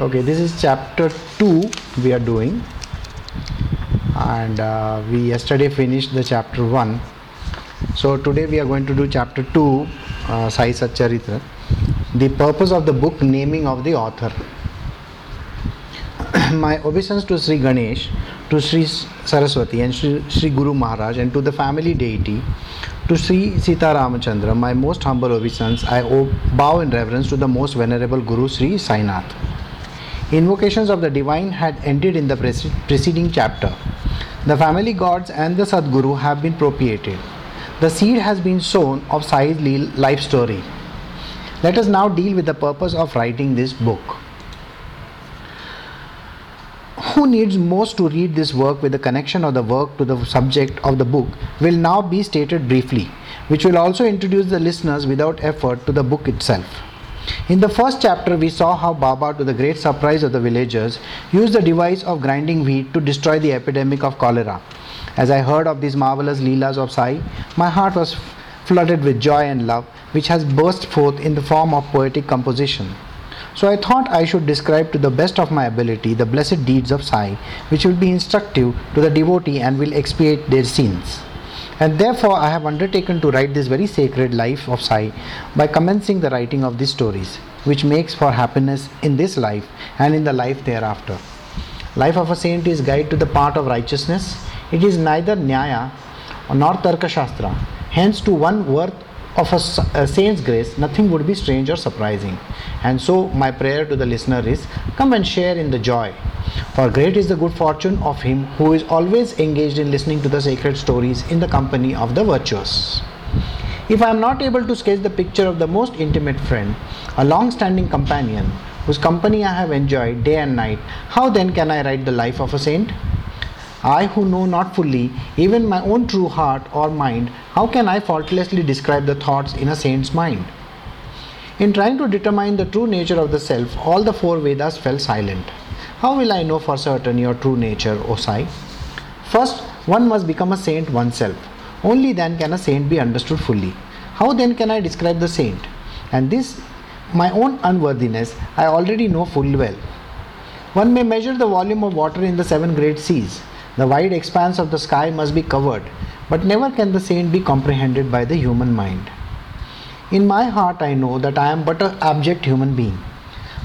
Okay, this is chapter 2 we are doing, and uh, we yesterday finished the chapter 1. So, today we are going to do chapter 2, uh, Sai Satcharitra. The purpose of the book, naming of the author. My obeisance to Sri Ganesh, to Sri Saraswati, and Sri, Sri Guru Maharaj, and to the family deity, to Sri Sita Ramachandra, my most humble obeisance, I bow in reverence to the most venerable Guru Sri Sainath. Invocations of the divine had ended in the preceding chapter. The family gods and the Sadguru have been propitiated. The seed has been sown of Sai's li- life story. Let us now deal with the purpose of writing this book. Who needs most to read this work with the connection of the work to the subject of the book will now be stated briefly, which will also introduce the listeners without effort to the book itself. In the first chapter, we saw how Baba, to the great surprise of the villagers, used the device of grinding wheat to destroy the epidemic of cholera. As I heard of these marvelous Leelas of Sai, my heart was flooded with joy and love, which has burst forth in the form of poetic composition. So I thought I should describe to the best of my ability the blessed deeds of Sai, which will be instructive to the devotee and will expiate their sins. And therefore, I have undertaken to write this very sacred life of Sai by commencing the writing of these stories, which makes for happiness in this life and in the life thereafter. Life of a saint is guide to the path of righteousness. It is neither Nyaya nor Tarka Shastra. Hence, to one worth of a saint's grace, nothing would be strange or surprising. And so, my prayer to the listener is come and share in the joy. For great is the good fortune of him who is always engaged in listening to the sacred stories in the company of the virtuous. If I am not able to sketch the picture of the most intimate friend, a long standing companion, whose company I have enjoyed day and night, how then can I write the life of a saint? I who know not fully even my own true heart or mind, how can I faultlessly describe the thoughts in a saint's mind? In trying to determine the true nature of the self, all the four Vedas fell silent. How will I know for certain your true nature, O Sai? First, one must become a saint oneself. Only then can a saint be understood fully. How then can I describe the saint? And this, my own unworthiness, I already know full well. One may measure the volume of water in the seven great seas. The wide expanse of the sky must be covered, but never can the saint be comprehended by the human mind. In my heart, I know that I am but an abject human being.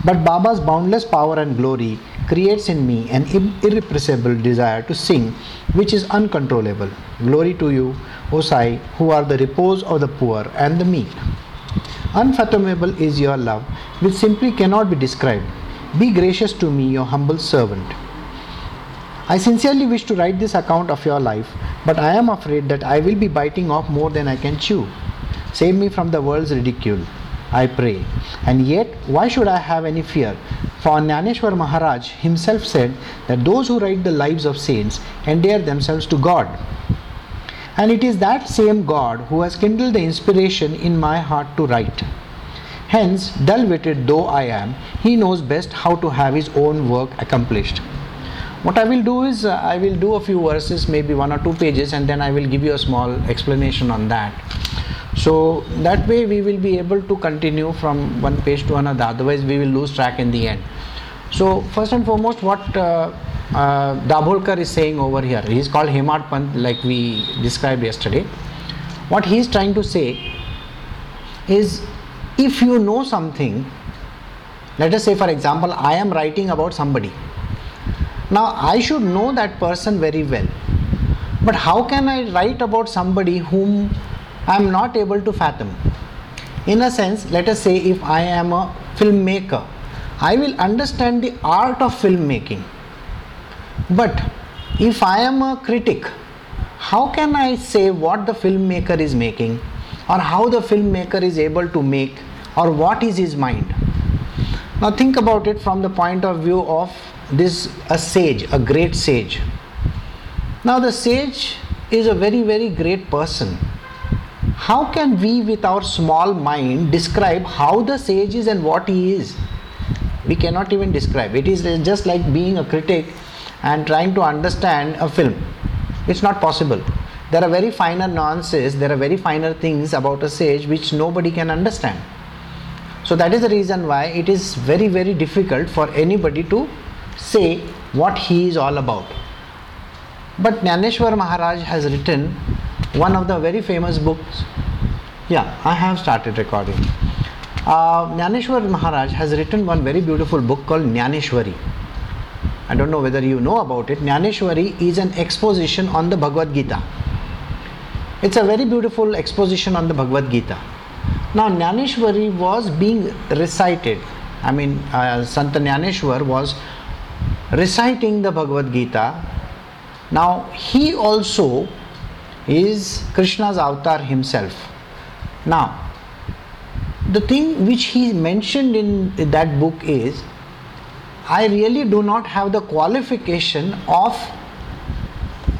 But Baba's boundless power and glory creates in me an irrepressible desire to sing, which is uncontrollable. Glory to you, O Sai, who are the repose of the poor and the meek. Unfathomable is your love, which simply cannot be described. Be gracious to me, your humble servant. I sincerely wish to write this account of your life, but I am afraid that I will be biting off more than I can chew. Save me from the world's ridicule, I pray. And yet, why should I have any fear? For Jnaneshwar Maharaj himself said that those who write the lives of saints endear themselves to God. And it is that same God who has kindled the inspiration in my heart to write. Hence, dull witted though I am, he knows best how to have his own work accomplished. What I will do is, uh, I will do a few verses, maybe one or two pages, and then I will give you a small explanation on that. So, that way we will be able to continue from one page to another, otherwise, we will lose track in the end. So, first and foremost, what uh, uh, is saying over here, he is called Hemad Pant, like we described yesterday. What he is trying to say is if you know something, let us say, for example, I am writing about somebody. Now, I should know that person very well. But how can I write about somebody whom I am not able to fathom? In a sense, let us say if I am a filmmaker, I will understand the art of filmmaking. But if I am a critic, how can I say what the filmmaker is making or how the filmmaker is able to make or what is his mind? Now think about it from the point of view of this a sage, a great sage. Now the sage is a very very great person. How can we with our small mind describe how the sage is and what he is? We cannot even describe. It is just like being a critic and trying to understand a film. It's not possible. There are very finer nuances, there are very finer things about a sage which nobody can understand. So that is the reason why it is very very difficult for anybody to say what he is all about. But Jnaneshwar Maharaj has written one of the very famous books. Yeah, I have started recording. Uh, Maharaj has written one very beautiful book called Jnaneshwari. I don't know whether you know about it. Jnaneshwari is an exposition on the Bhagavad Gita. It's a very beautiful exposition on the Bhagavad Gita. Now, Jnaneshwari was being recited. I mean, uh, Sant Jnaneshwar was reciting the Bhagavad Gita. Now, he also is Krishna's avatar himself. Now, the thing which he mentioned in that book is I really do not have the qualification of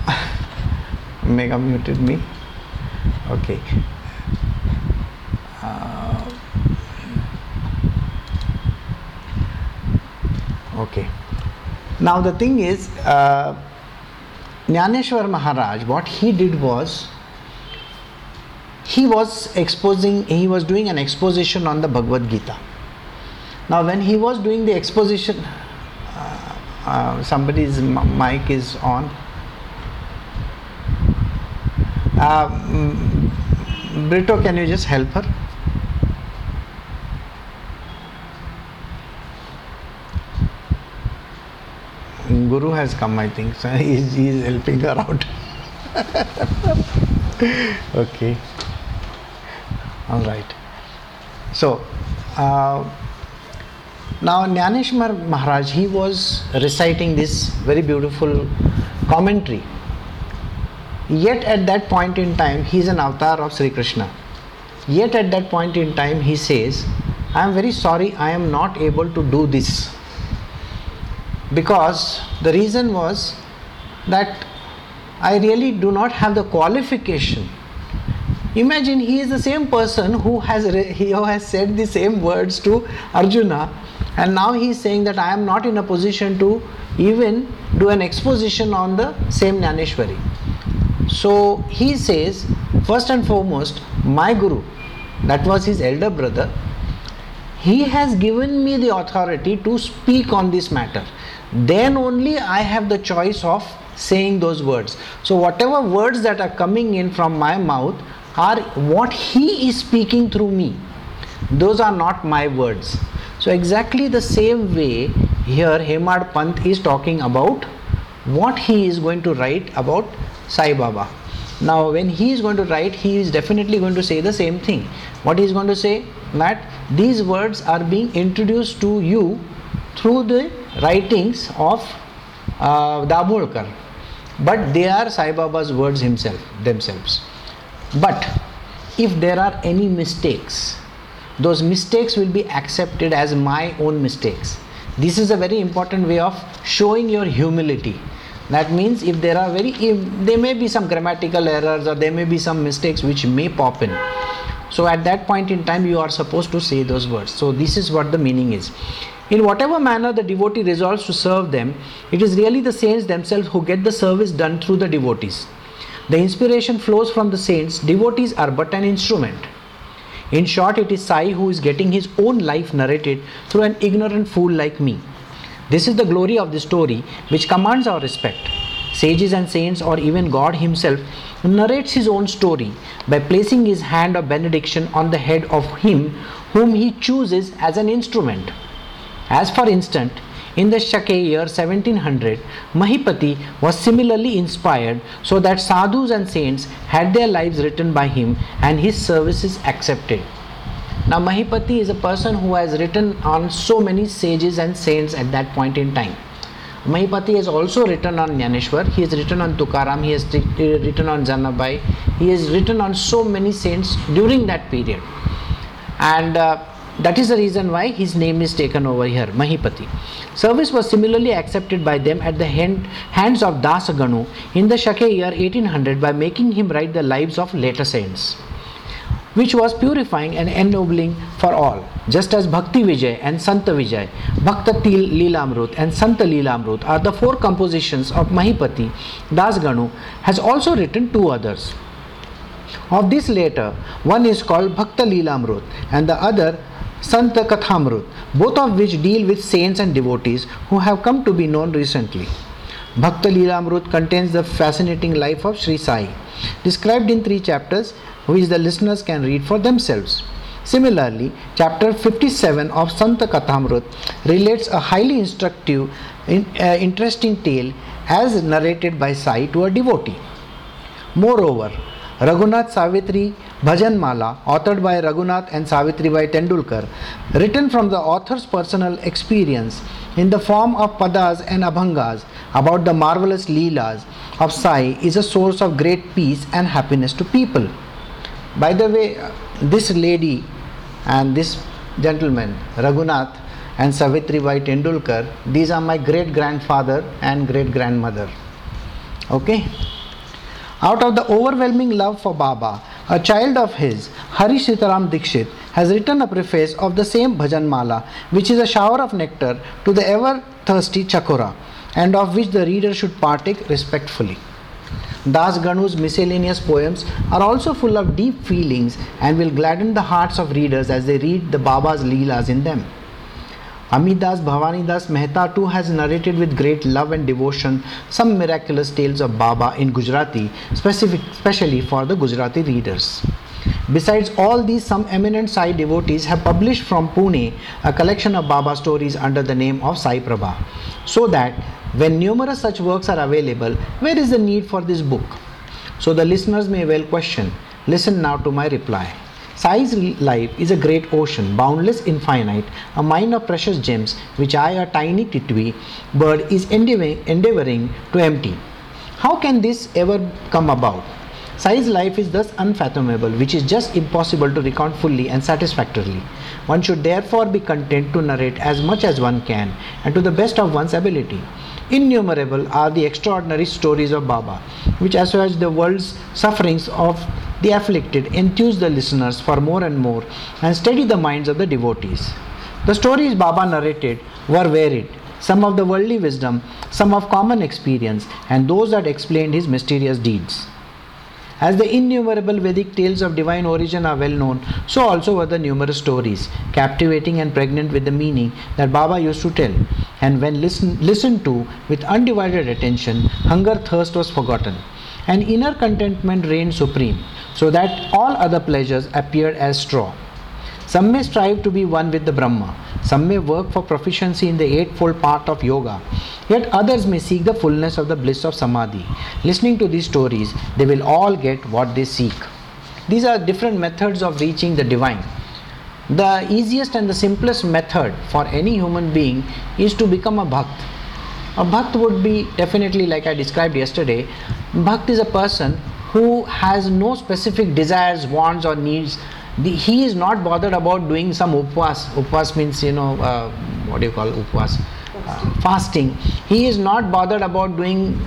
Mega muted me. Okay. Uh, okay. Now the thing is, uh, Maharaj, what he did was, he was exposing, he was doing an exposition on the Bhagavad Gita. Now, when he was doing the exposition, uh, uh, somebody's m- mic is on. Uh, mm, Brito, can you just help her? Guru has come, I think. So he's, helping her out. okay. All right. So, uh, now Jnaneshwar Maharaj, he was reciting this very beautiful commentary. Yet at that point in time, he is an avatar of Sri Krishna. Yet at that point in time, he says, I am very sorry, I am not able to do this because the reason was that I really do not have the qualification. Imagine he is the same person who has he has said the same words to Arjuna, and now he is saying that I am not in a position to even do an exposition on the same Jnaneshwari. So he says, first and foremost, my Guru, that was his elder brother, he has given me the authority to speak on this matter then only I have the choice of saying those words. So, whatever words that are coming in from my mouth are what he is speaking through me. Those are not my words. So, exactly the same way here Hemad Pant is talking about what he is going to write about Sai Baba. Now, when he is going to write, he is definitely going to say the same thing. What he is going to say? That these words are being introduced to you through the writings of uh, Dabholkar, but they are Sai Baba's words himself themselves. But if there are any mistakes, those mistakes will be accepted as my own mistakes. This is a very important way of showing your humility. That means if there are very, if there may be some grammatical errors or there may be some mistakes which may pop in. So at that point in time, you are supposed to say those words. So this is what the meaning is. In whatever manner the devotee resolves to serve them, it is really the saints themselves who get the service done through the devotees. The inspiration flows from the saints, devotees are but an instrument. In short, it is Sai who is getting his own life narrated through an ignorant fool like me. This is the glory of the story which commands our respect. Sages and saints, or even God Himself, narrates His own story by placing His hand of benediction on the head of him whom He chooses as an instrument. As for instance, in the Shake year 1700, Mahipati was similarly inspired so that sadhus and saints had their lives written by him and his services accepted. Now, Mahipati is a person who has written on so many sages and saints at that point in time. Mahipati has also written on Jnaneshwar, he has written on Tukaram, he has written on Janabai, he has written on so many saints during that period. And uh, that is the reason why his name is taken over here, Mahipati. Service was similarly accepted by them at the hand, hands of Dasaganu in the Shake year 1800 by making him write the lives of later saints, which was purifying and ennobling for all. Just as Bhakti Vijay and Santa Vijay, Bhakta Lilamrut and Santa Lilamrut are the four compositions of Mahipati, Dasganu has also written two others. Of this later, one is called Bhakta Lilamrut and the other Sant Kathamrut, both of which deal with saints and devotees who have come to be known recently. Bhakta Leelamrut contains the fascinating life of Sri Sai, described in three chapters, which the listeners can read for themselves. Similarly, chapter 57 of Santa Kathamrut relates a highly instructive, in, uh, interesting tale as narrated by Sai to a devotee. Moreover, Raghunath Savitri Bhajan Mala, authored by Raghunath and Savitri by Tendulkar, written from the author's personal experience in the form of padas and abhangas about the marvelous leelas of Sai, is a source of great peace and happiness to people. By the way, this lady and this gentleman, Raghunath and Savitri Bai Tendulkar, these are my great grandfather and great grandmother. Okay? Out of the overwhelming love for Baba, a child of his, Hari Sitaram Dikshit, has written a preface of the same Bhajan Mala, which is a shower of nectar to the ever thirsty Chakora, and of which the reader should partake respectfully. Das Ganu's miscellaneous poems are also full of deep feelings and will gladden the hearts of readers as they read the Baba's Leelas in them. Amidas Bhavanidas Mehta too has narrated with great love and devotion some miraculous tales of Baba in Gujarati, specific, for the Gujarati readers. Besides all these, some eminent Sai devotees have published from Pune a collection of Baba stories under the name of Sai Prabha, so that when numerous such works are available, where is the need for this book? So the listeners may well question. Listen now to my reply. Sai's life is a great ocean, boundless, infinite, a mine of precious gems which I, a tiny titwi bird, is endeavoring to empty. How can this ever come about? Sai's life is thus unfathomable, which is just impossible to recount fully and satisfactorily. One should therefore be content to narrate as much as one can and to the best of one's ability. Innumerable are the extraordinary stories of Baba, which assuage the world's sufferings of the afflicted, enthuse the listeners for more and more, and steady the minds of the devotees. The stories Baba narrated were varied, some of the worldly wisdom, some of common experience, and those that explained his mysterious deeds. As the innumerable Vedic tales of divine origin are well known, so also were the numerous stories, captivating and pregnant with the meaning that Baba used to tell. And when listen, listened to with undivided attention, hunger thirst was forgotten, and inner contentment reigned supreme, so that all other pleasures appeared as straw. Some may strive to be one with the Brahma, some may work for proficiency in the eightfold part of yoga, yet others may seek the fullness of the bliss of samadhi. Listening to these stories, they will all get what they seek. These are different methods of reaching the divine. The easiest and the simplest method for any human being is to become a bhakt. A bhakt would be definitely, like I described yesterday, bhakt is a person who has no specific desires, wants, or needs the, he is not bothered about doing some upvas. Upvas means, you know, uh, what do you call upvas? Uh, fasting. He is not bothered about doing,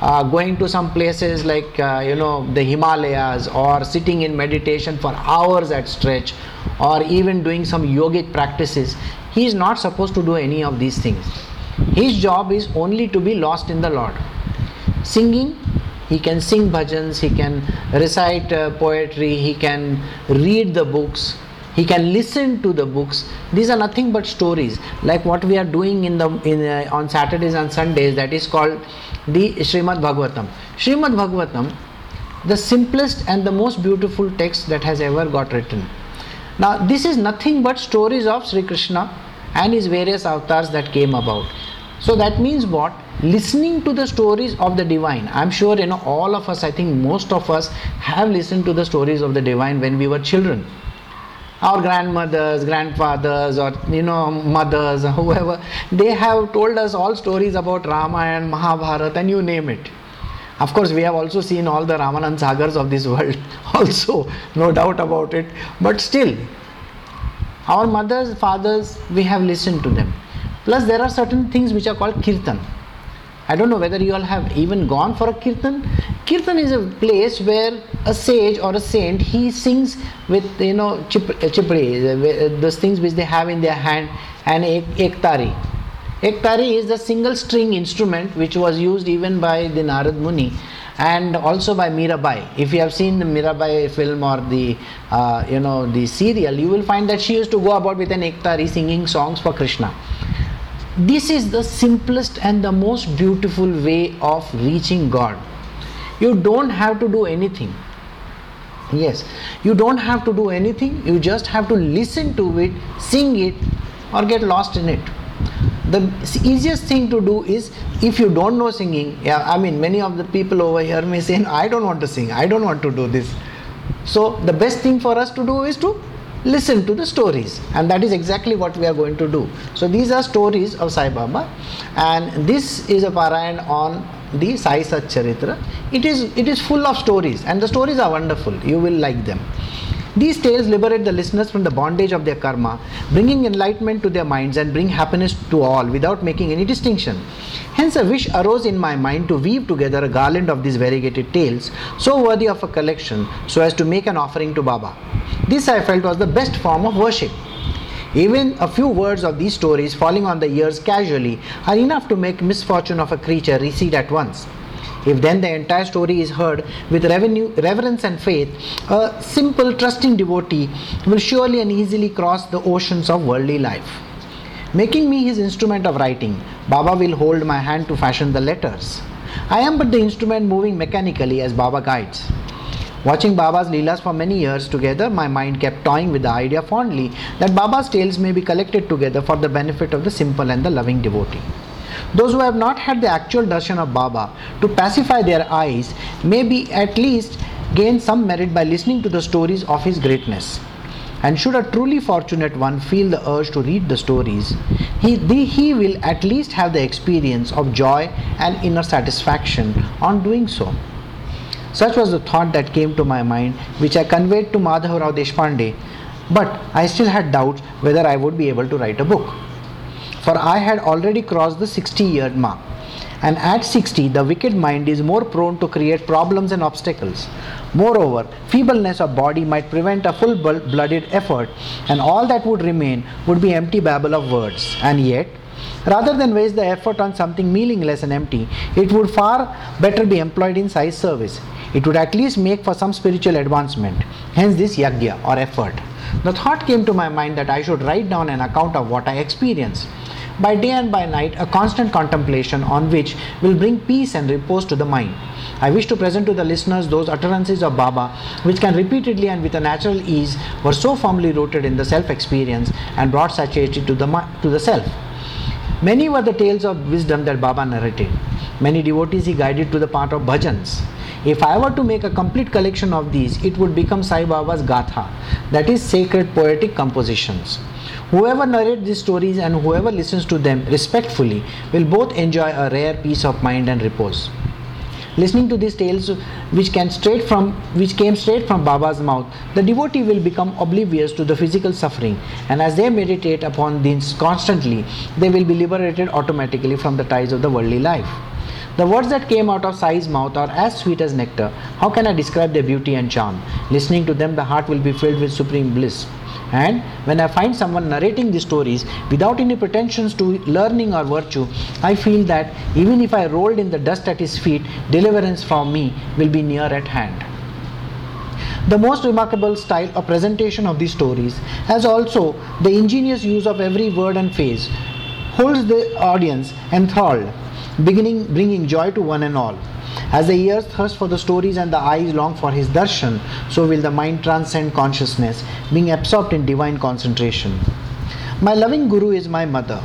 uh, going to some places like, uh, you know, the Himalayas or sitting in meditation for hours at stretch or even doing some yogic practices. He is not supposed to do any of these things. His job is only to be lost in the Lord. Singing he can sing bhajans, he can recite uh, poetry, he can read the books, he can listen to the books. These are nothing but stories, like what we are doing in the in uh, on Saturdays and Sundays. That is called the Srimad Bhagavatam. Srimad Bhagavatam, the simplest and the most beautiful text that has ever got written. Now, this is nothing but stories of Sri Krishna and his various avatars that came about. So that means what? Listening to the stories of the divine. I'm sure you know all of us, I think most of us have listened to the stories of the divine when we were children. Our grandmothers, grandfathers, or you know, mothers, whoever, they have told us all stories about Rama and Mahabharata, and you name it. Of course, we have also seen all the Ramanand Sagars of this world, also, no doubt about it. But still, our mothers, fathers, we have listened to them. Plus, there are certain things which are called kirtan. I don't know whether you all have even gone for a kirtan. Kirtan is a place where a sage or a saint he sings with you know chip, uh, chipri, uh, those things which they have in their hand, and ek, ektari. Ektari is the single string instrument which was used even by the Narad Muni and also by Mirabai. If you have seen the Mirabai film or the uh, you know the serial, you will find that she used to go about with an ektari singing songs for Krishna. This is the simplest and the most beautiful way of reaching God. You don't have to do anything. Yes, you don't have to do anything, you just have to listen to it, sing it, or get lost in it the easiest thing to do is if you don't know singing yeah i mean many of the people over here may say i don't want to sing i don't want to do this so the best thing for us to do is to listen to the stories. And that is exactly what we are going to do. So these are stories of sai baba. And this is a parayan on the sai sat charitra it is it is full of stories. And the stories are wonderful. You will like them these tales liberate the listeners from the bondage of their karma, bringing enlightenment to their minds and bring happiness to all without making any distinction. Hence, a wish arose in my mind to weave together a garland of these variegated tales, so worthy of a collection, so as to make an offering to Baba. This I felt was the best form of worship. Even a few words of these stories falling on the ears casually are enough to make misfortune of a creature recede at once. If then the entire story is heard with revenue, reverence and faith, a simple, trusting devotee will surely and easily cross the oceans of worldly life. Making me his instrument of writing, Baba will hold my hand to fashion the letters. I am but the instrument moving mechanically as Baba guides. Watching Baba's Leelas for many years together, my mind kept toying with the idea fondly that Baba's tales may be collected together for the benefit of the simple and the loving devotee. Those who have not had the actual darshan of Baba to pacify their eyes may be at least gain some merit by listening to the stories of his greatness. And should a truly fortunate one feel the urge to read the stories, he, the, he will at least have the experience of joy and inner satisfaction on doing so. Such was the thought that came to my mind, which I conveyed to Madhav Rao Deshpande, but I still had doubts whether I would be able to write a book for I had already crossed the 60 year mark. And at 60, the wicked mind is more prone to create problems and obstacles. Moreover, feebleness of body might prevent a full blooded effort, and all that would remain would be empty babble of words. And yet, rather than waste the effort on something meaningless and empty, it would far better be employed in Sai's service. It would at least make for some spiritual advancement. Hence, this yagya or effort. The thought came to my mind that I should write down an account of what I experienced by day and by night, a constant contemplation on which will bring peace and repose to the mind. I wish to present to the listeners those utterances of Baba which can repeatedly and with a natural ease were so firmly rooted in the self experience and brought satiety to the, to the self. Many were the tales of wisdom that Baba narrated. Many devotees he guided to the path of bhajans. If I were to make a complete collection of these, it would become Sai Baba's Gatha, that is, sacred poetic compositions. Whoever narrates these stories and whoever listens to them respectfully will both enjoy a rare peace of mind and repose. Listening to these tales which from which came straight from Baba's mouth, the devotee will become oblivious to the physical suffering, and as they meditate upon these constantly, they will be liberated automatically from the ties of the worldly life. The words that came out of Sai's mouth are as sweet as nectar. How can I describe their beauty and charm? Listening to them, the heart will be filled with supreme bliss. And when I find someone narrating these stories without any pretensions to learning or virtue, I feel that even if I rolled in the dust at his feet, deliverance from me will be near at hand. The most remarkable style of presentation of these stories, as also the ingenious use of every word and phrase, holds the audience enthralled, beginning bringing joy to one and all. As the ears thirst for the stories and the eyes long for his darshan, so will the mind transcend consciousness, being absorbed in divine concentration. My loving Guru is my mother.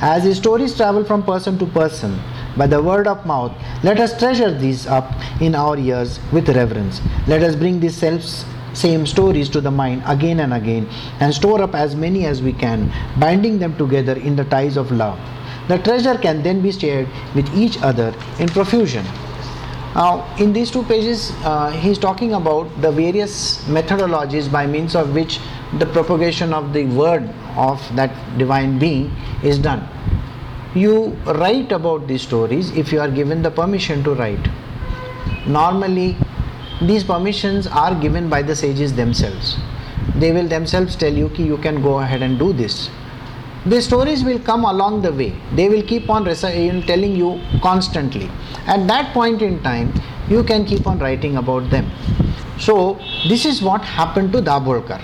As his stories travel from person to person, by the word of mouth, let us treasure these up in our ears with reverence. Let us bring these self same stories to the mind again and again and store up as many as we can, binding them together in the ties of love. The treasure can then be shared with each other in profusion. Now, in these two pages, uh, he is talking about the various methodologies by means of which the propagation of the word of that divine being is done. You write about these stories if you are given the permission to write. Normally, these permissions are given by the sages themselves. They will themselves tell you कि you can go ahead and do this. The stories will come along the way. They will keep on telling you constantly at that point in time you can keep on writing about them. So, this is what happened to Dabholkar.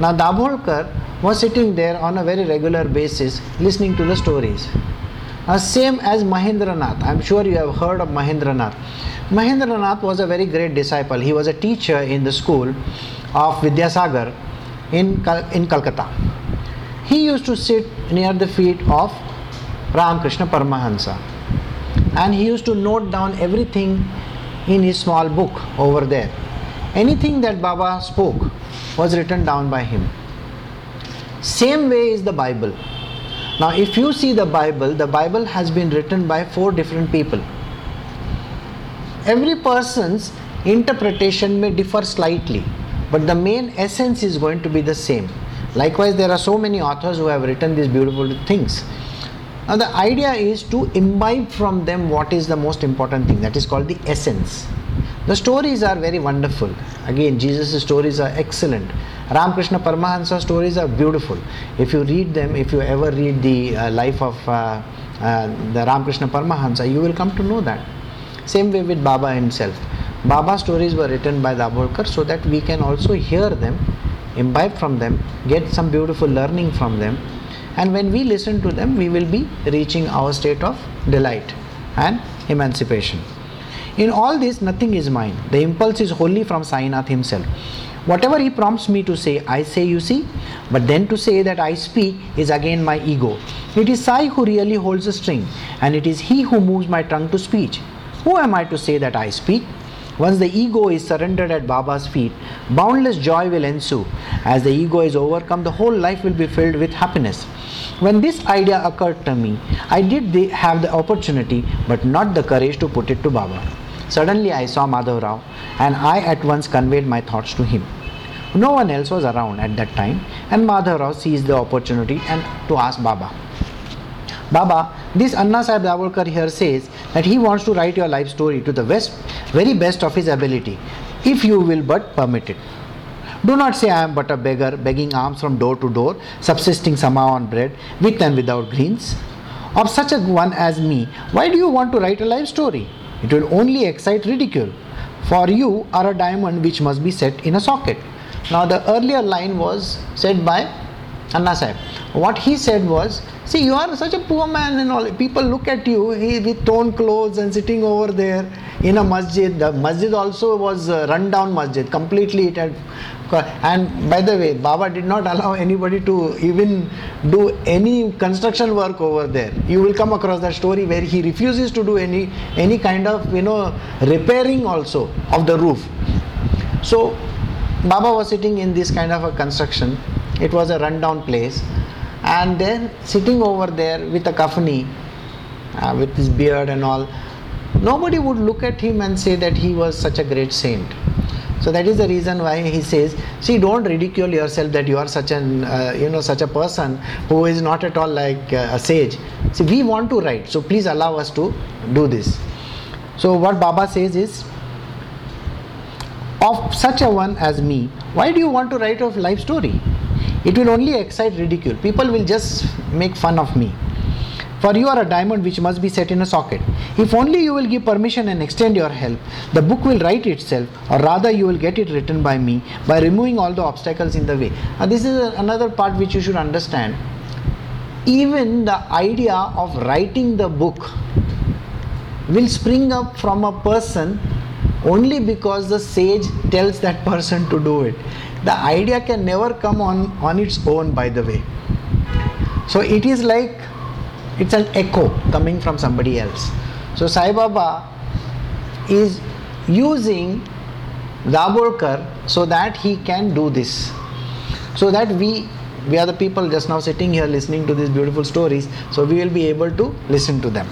Now, Dabholkar was sitting there on a very regular basis listening to the stories. Uh, same as Mahendranath. I'm sure you have heard of Mahendranath. Mahendranath was a very great disciple. He was a teacher in the school of Vidyasagar in, in Calcutta. He used to sit near the feet of Ramakrishna Paramahansa and he used to note down everything in his small book over there. Anything that Baba spoke was written down by him. Same way is the Bible. Now, if you see the Bible, the Bible has been written by four different people. Every person's interpretation may differ slightly, but the main essence is going to be the same. Likewise, there are so many authors who have written these beautiful things. Now, the idea is to imbibe from them what is the most important thing, that is called the essence. The stories are very wonderful. Again, Jesus' stories are excellent. Ramakrishna Paramahansa stories are beautiful. If you read them, if you ever read the uh, life of uh, uh, the Ramakrishna Paramahansa, you will come to know that. Same way with Baba himself. Baba stories were written by Dabholkar so that we can also hear them, imbibe from them, get some beautiful learning from them, and when we listen to them, we will be reaching our state of delight and emancipation. In all this, nothing is mine. The impulse is wholly from Sainath himself. Whatever he prompts me to say, I say, you see. But then to say that I speak is again my ego. It is Sai who really holds the string, and it is he who moves my tongue to speech. Who am I to say that I speak? Once the ego is surrendered at Baba's feet, boundless joy will ensue. As the ego is overcome, the whole life will be filled with happiness. When this idea occurred to me, I did have the opportunity but not the courage to put it to Baba. Suddenly I saw Madhav Rao and I at once conveyed my thoughts to him. No one else was around at that time and Madhav Rao seized the opportunity and to ask Baba. Baba, this Anna Sahib here says that he wants to write your life story to the best, very best of his ability, if you will but permit it. Do not say I am but a beggar, begging alms from door to door, subsisting somehow on bread, with and without greens. Of such a one as me, why do you want to write a life story? It will only excite ridicule. For you are a diamond which must be set in a socket. Now, the earlier line was said by Anna Sahib. What he said was, See, you are such a poor man and all. People look at you he, with torn clothes and sitting over there in a masjid. The masjid also was a run down masjid. Completely it had. And by the way, Baba did not allow anybody to even do any construction work over there. You will come across that story where he refuses to do any any kind of you know repairing also of the roof. So Baba was sitting in this kind of a construction. It was a rundown place and then sitting over there with a kafani, uh, with his beard and all, nobody would look at him and say that he was such a great saint. So that is the reason why he says, see, don't ridicule yourself that you are such an, uh, you know, such a person who is not at all like uh, a sage. See, we want to write, so please allow us to do this. So what Baba says is, of such a one as me, why do you want to write a life story? It will only excite ridicule. People will just make fun of me. For you are a diamond which must be set in a socket. If only you will give permission and extend your help, the book will write itself, or rather, you will get it written by me by removing all the obstacles in the way. Now, this is another part which you should understand. Even the idea of writing the book will spring up from a person only because the sage tells that person to do it the idea can never come on on its own by the way. So it is like it's an echo coming from somebody else. So sai baba is using Dabholkar so that he can do this. So that we we are the people just now sitting here listening to these beautiful stories so we will be able to listen to them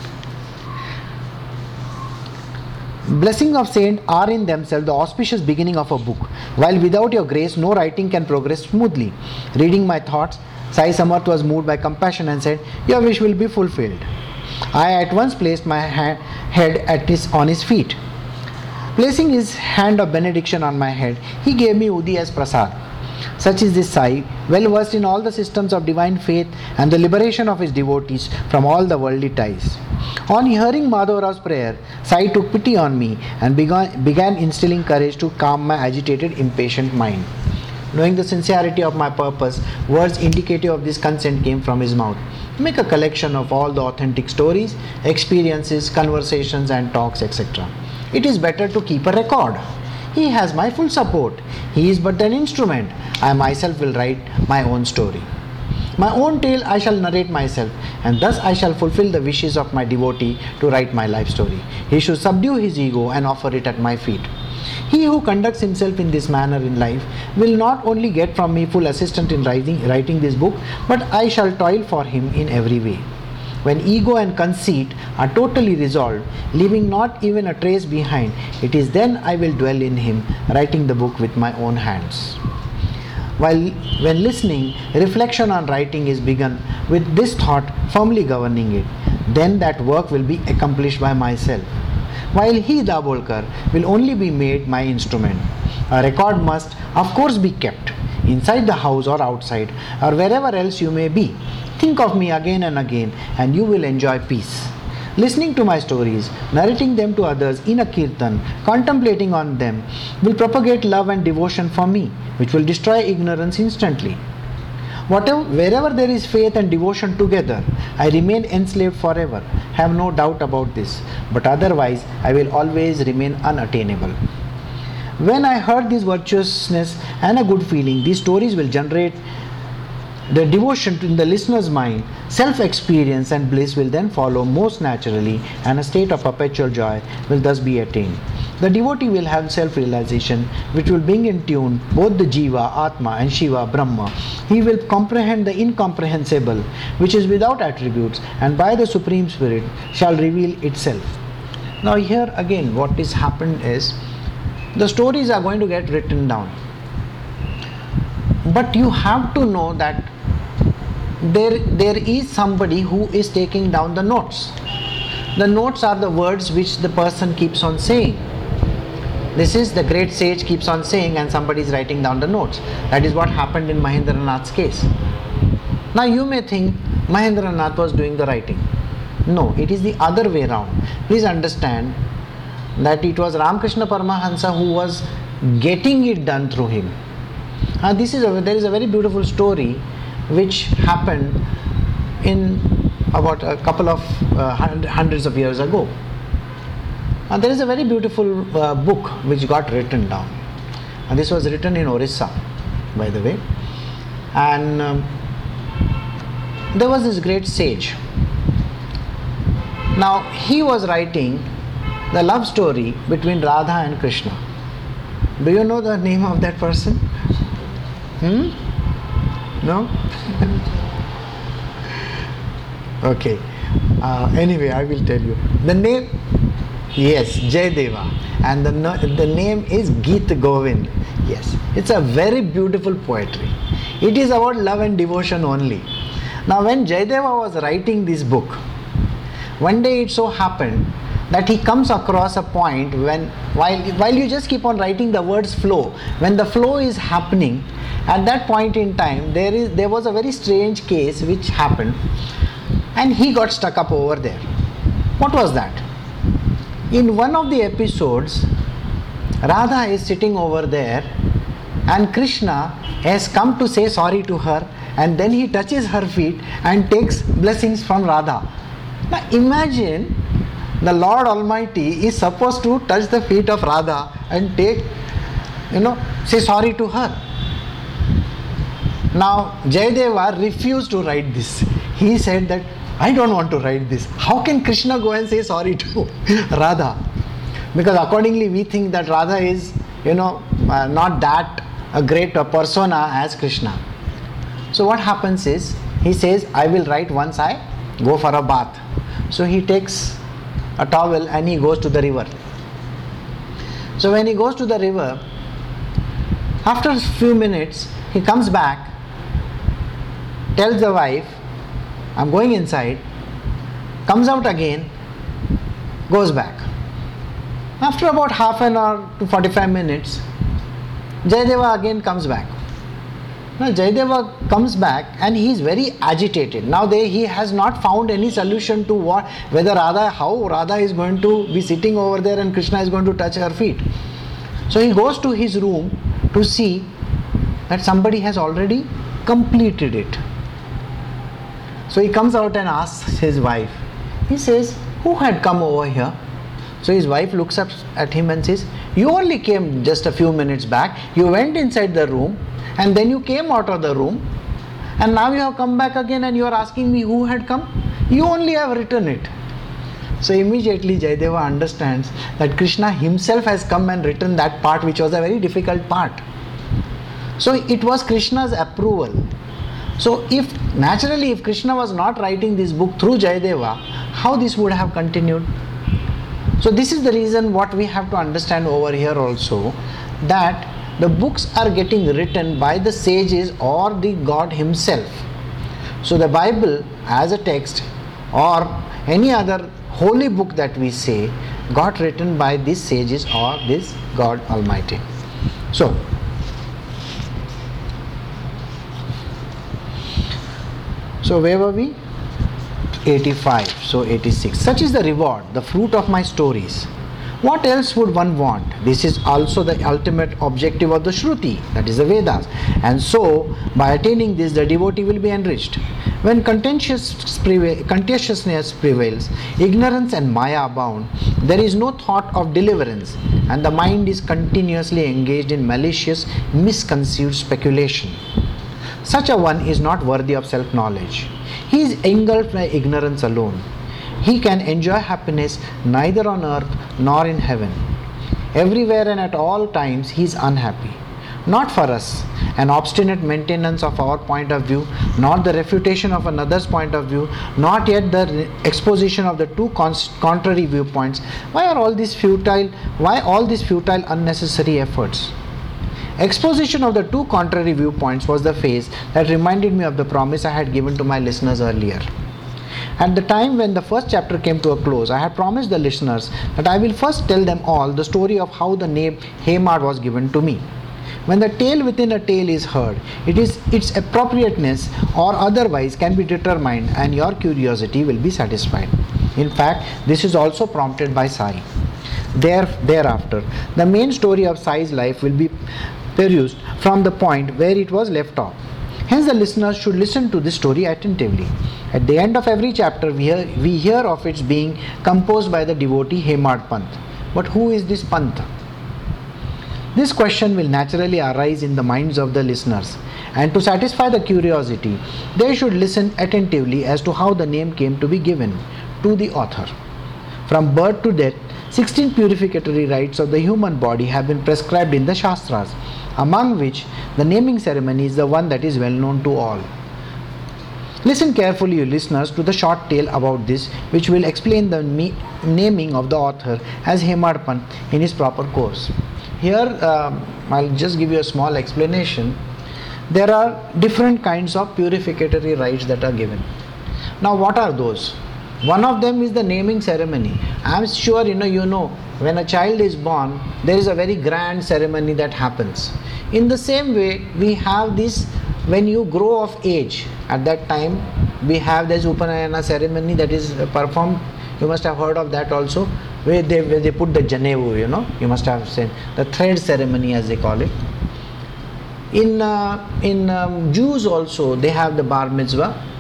Blessings of saint are in themselves the auspicious beginning of a book. While without your grace, no writing can progress smoothly. Reading my thoughts, Sai Samarth was moved by compassion and said, Your wish will be fulfilled. I at once placed my hand, head at his, on his feet. Placing his hand of benediction on my head, he gave me Udi as prasad. Such is this Sai, well versed in all the systems of divine faith and the liberation of his devotees from all the worldly ties. On hearing Madhav prayer, Sai took pity on me and began, began instilling courage to calm my agitated, impatient mind. Knowing the sincerity of my purpose, words indicative of this consent came from his mouth. Make a collection of all the authentic stories, experiences, conversations, and talks, etc. It is better to keep a record. He has my full support. He is but an instrument. I myself will write my own story. My own tale I shall narrate myself, and thus I shall fulfill the wishes of my devotee to write my life story. He should subdue his ego and offer it at my feet. He who conducts himself in this manner in life will not only get from me full assistance in writing, writing this book, but I shall toil for him in every way. When ego and conceit are totally resolved, leaving not even a trace behind, it is then I will dwell in him, writing the book with my own hands. While when listening, reflection on writing is begun with this thought firmly governing it. Then that work will be accomplished by myself. While he, Dabholkar, will only be made my instrument. A record must, of course, be kept inside the house or outside or wherever else you may be. Think of me again and again, and you will enjoy peace. Listening to my stories, narrating them to others in a kirtan, contemplating on them, will propagate love and devotion for me, which will destroy ignorance instantly. Whatever, wherever there is faith and devotion together, I remain enslaved forever. Have no doubt about this. But otherwise, I will always remain unattainable. When I heard this virtuousness and a good feeling, these stories will generate the devotion in the listener's mind, self experience and bliss will then follow most naturally, and a state of perpetual joy will thus be attained. The devotee will have self realization, which will bring in tune both the Jiva, Atma, and Shiva, Brahma. He will comprehend the incomprehensible, which is without attributes, and by the Supreme Spirit shall reveal itself. Now, here again, what is happened is the stories are going to get written down. But you have to know that there there is somebody who is taking down the notes. The notes are the words which the person keeps on saying. This is the great sage keeps on saying and somebody is writing down the notes. That is what happened in mahendranath's case. Now you may think mahendranath was doing the writing. No it is the other way around. Please understand that it was ramakrishna paramahansa who was getting it done through him. Uh, this is a, there is a very beautiful story which happened in about a couple of uh, hundreds of years ago. And there is a very beautiful uh, book which got written down. And this was written in Orissa, by the way. And um, there was this great sage. Now, he was writing the love story between Radha and Krishna. Do you know the name of that person? Hmm? No? okay. Uh, anyway, I will tell you. The name, yes, Jayadeva. And the, the name is Geet Govind. Yes, it's a very beautiful poetry. It is about love and devotion only. Now, when Jayadeva was writing this book, one day it so happened that he comes across a point when while while you just keep on writing the words flow when the flow is happening at that point in time there is there was a very strange case which happened and he got stuck up over there. What was that? In one of the episodes radha is sitting over there and krishna has come to say sorry to her and then he touches her feet and takes blessings from radha. Now imagine the lord almighty is supposed to touch the feet of radha and take you know say sorry to her now, Jayadeva refused to write this. He said that I don't want to write this. How can Krishna go and say sorry to Radha? Because accordingly, we think that Radha is, you know, uh, not that a great a persona as Krishna. So, what happens is he says, I will write once I go for a bath. So, he takes a towel and he goes to the river. So, when he goes to the river, after a few minutes, he comes back tells the wife, I'm going inside, comes out again, goes back. After about half an hour to 45 minutes, Jayadeva again comes back. Now Jayadeva comes back and he is very agitated. Now they, he has not found any solution to what whether Radha how Radha is going to be sitting over there and Krishna is going to touch her feet. So he goes to his room to see that somebody has already completed it. So he comes out and asks his wife. He says, Who had come over here? So his wife looks up at him and says, You only came just a few minutes back. You went inside the room and then you came out of the room and now you have come back again and you are asking me who had come. You only have written it. So immediately Jayadeva understands that Krishna himself has come and written that part which was a very difficult part. So it was Krishna's approval so, if naturally, if Krishna was not writing this book through Jayadeva, how this would have continued? So, this is the reason what we have to understand over here also that the books are getting written by the sages or the God Himself. So, the Bible as a text or any other holy book that we say got written by these sages or this God Almighty. So, So where were we? 85. So 86. Such is the reward, the fruit of my stories. What else would one want? This is also the ultimate objective of the Shruti, that is the Vedas. And so, by attaining this, the devotee will be enriched. When contentiousness prevails, ignorance and Maya abound, there is no thought of deliverance, and the mind is continuously engaged in malicious, misconceived speculation. Such a one is not worthy of self knowledge. He is engulfed by ignorance alone. He can enjoy happiness neither on earth nor in heaven. Everywhere and at all times he is unhappy. Not for us, an obstinate maintenance of our point of view, not the refutation of another's point of view, not yet the exposition of the two contrary viewpoints. Why are all these futile? Why all these futile, unnecessary efforts? Exposition of the two contrary viewpoints was the phase that reminded me of the promise I had given to my listeners earlier. At the time when the first chapter came to a close, I had promised the listeners that I will first tell them all the story of how the name Hemad was given to me. When the tale within a tale is heard, it is its appropriateness or otherwise can be determined and your curiosity will be satisfied. In fact, this is also prompted by Sai. There, thereafter, the main story of Sai's life will be perused from the point where it was left off. Hence, the listeners should listen to this story attentively. At the end of every chapter, we hear, we hear of its being composed by the devotee Hemad Pant. But who is this Pant? This question will naturally arise in the minds of the listeners, and to satisfy the curiosity, they should listen attentively as to how the name came to be given to the author. From birth to death, 16 purificatory rites of the human body have been prescribed in the Shastras among which the naming ceremony is the one that is well known to all. Listen carefully, you listeners, to the short tale about this, which will explain the me- naming of the author as Hemadpant in his proper course. Here, um, I'll just give you a small explanation. There are different kinds of purificatory rites that are given. Now, what are those? One of them is the naming ceremony. I'm sure you know you know when a child is born, there is a very grand ceremony that happens. In the same way, we have this when you grow of age. At that time, we have this Upanayana ceremony that is performed. You must have heard of that also, where they where they put the janevu. You know, you must have seen the thread ceremony as they call it. In uh, in um, Jews also they have the bar mitzvah.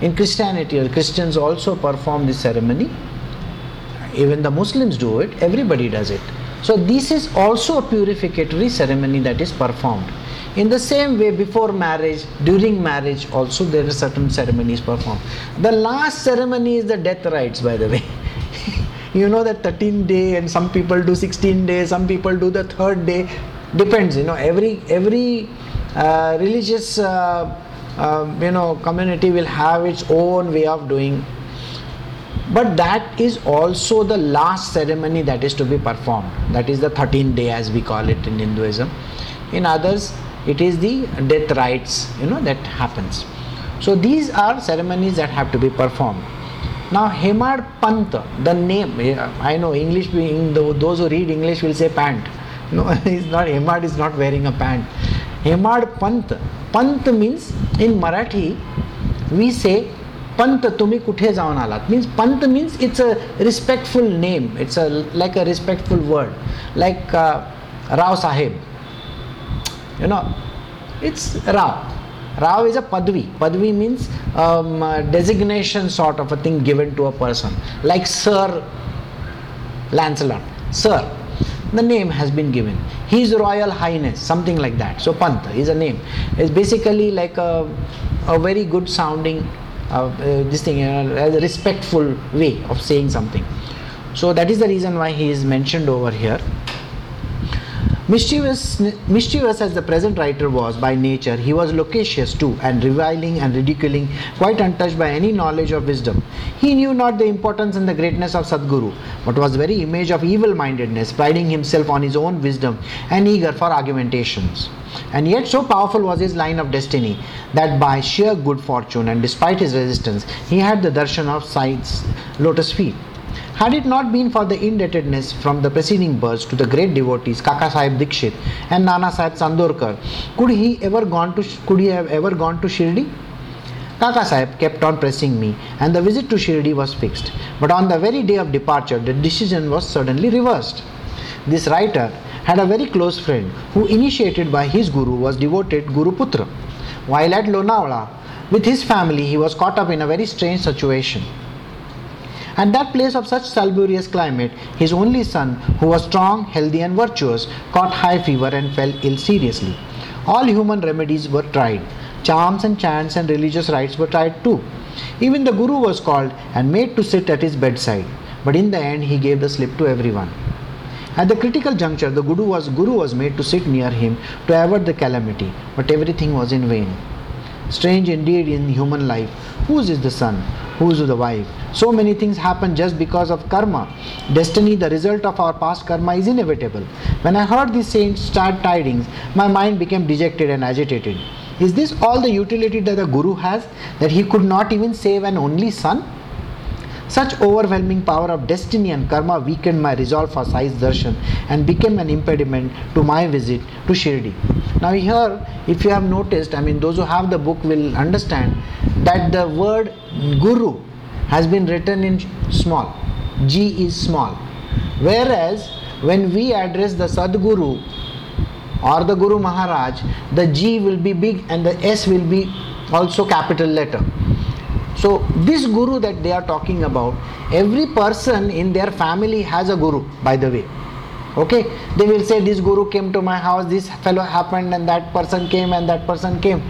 In Christianity, Christians also perform this ceremony even the Muslims do it, everybody does it. So, this is also a purificatory ceremony that is performed. In the same way, before marriage, during marriage, also there are certain ceremonies performed. The last ceremony is the death rites, by the way. you know that 13 day, and some people do 16 days, some people do the third day. Depends, you know. Every every uh, religious uh, uh, you know community will have its own way of doing. But that is also the last ceremony that is to be performed. That is the 13th day as we call it in hinduism. In others it is the death rites you know that happens. So these are ceremonies that have to be performed. Now hemad pant the name i know english being those who read english will say pant. No it's not hemad is not wearing a pant Hemadpant Pant means in Marathi we say Pant, तुम्हें कुठे जाऊन आलात? Means Pant means it's a respectful name it's a like a respectful word like Rao Saheb. You know it's Rao. Rao is a पदवी. पदवी means designation sort of a thing given to a person like sir Lancelot sir the name has been given. His Royal Highness, something like that. So Pant is a name. It's basically like a, a very good sounding, uh, uh, this thing, uh, a respectful way of saying something. So that is the reason why he is mentioned over here. Mischievous, mischievous as the present writer was by nature, he was loquacious too, and reviling and ridiculing, quite untouched by any knowledge of wisdom. He knew not the importance and the greatness of Sadguru, but was very image of evil mindedness, priding himself on his own wisdom and eager for argumentations. And yet, so powerful was his line of destiny that by sheer good fortune and despite his resistance, he had the darshan of Sai's lotus feet. Had it not been for the indebtedness from the preceding births to the great devotees Kaka Sahib Dikshit and Nana Sahib Chandorkar, could he ever gone to could he have ever gone to Shirdi? Kaka Sahib kept on pressing me, and the visit to Shirdi was fixed. But on the very day of departure, the decision was suddenly reversed. This writer had a very close friend who, initiated by his guru, was devoted Guru Putra. While at Lonavala, with his family, he was caught up in a very strange situation. At that place of such salubrious climate, his only son, who was strong, healthy, and virtuous, caught high fever and fell ill seriously. All human remedies were tried. Charms and chants and religious rites were tried too. Even the Guru was called and made to sit at his bedside, but in the end he gave the slip to everyone. At the critical juncture, the Guru was, Guru was made to sit near him to avert the calamity, but everything was in vain. Strange indeed in human life. Whose is the son? Whose is the wife? So many things happen just because of karma. Destiny, the result of our past karma, is inevitable. When I heard these saints sad tidings, my mind became dejected and agitated. Is this all the utility that the Guru has? That he could not even save an only son? Such overwhelming power of destiny and karma weakened my resolve for Sai's darshan and became an impediment to my visit to Shirdi. Now, here, if you have noticed, I mean, those who have the book will understand that the word Guru has been written in small. G is small. Whereas, when we address the Sadguru or the Guru Maharaj, the G will be big and the S will be also capital letter. So, this guru that they are talking about, every person in their family has a guru, by the way. Okay, they will say, This guru came to my house, this fellow happened, and that person came, and that person came.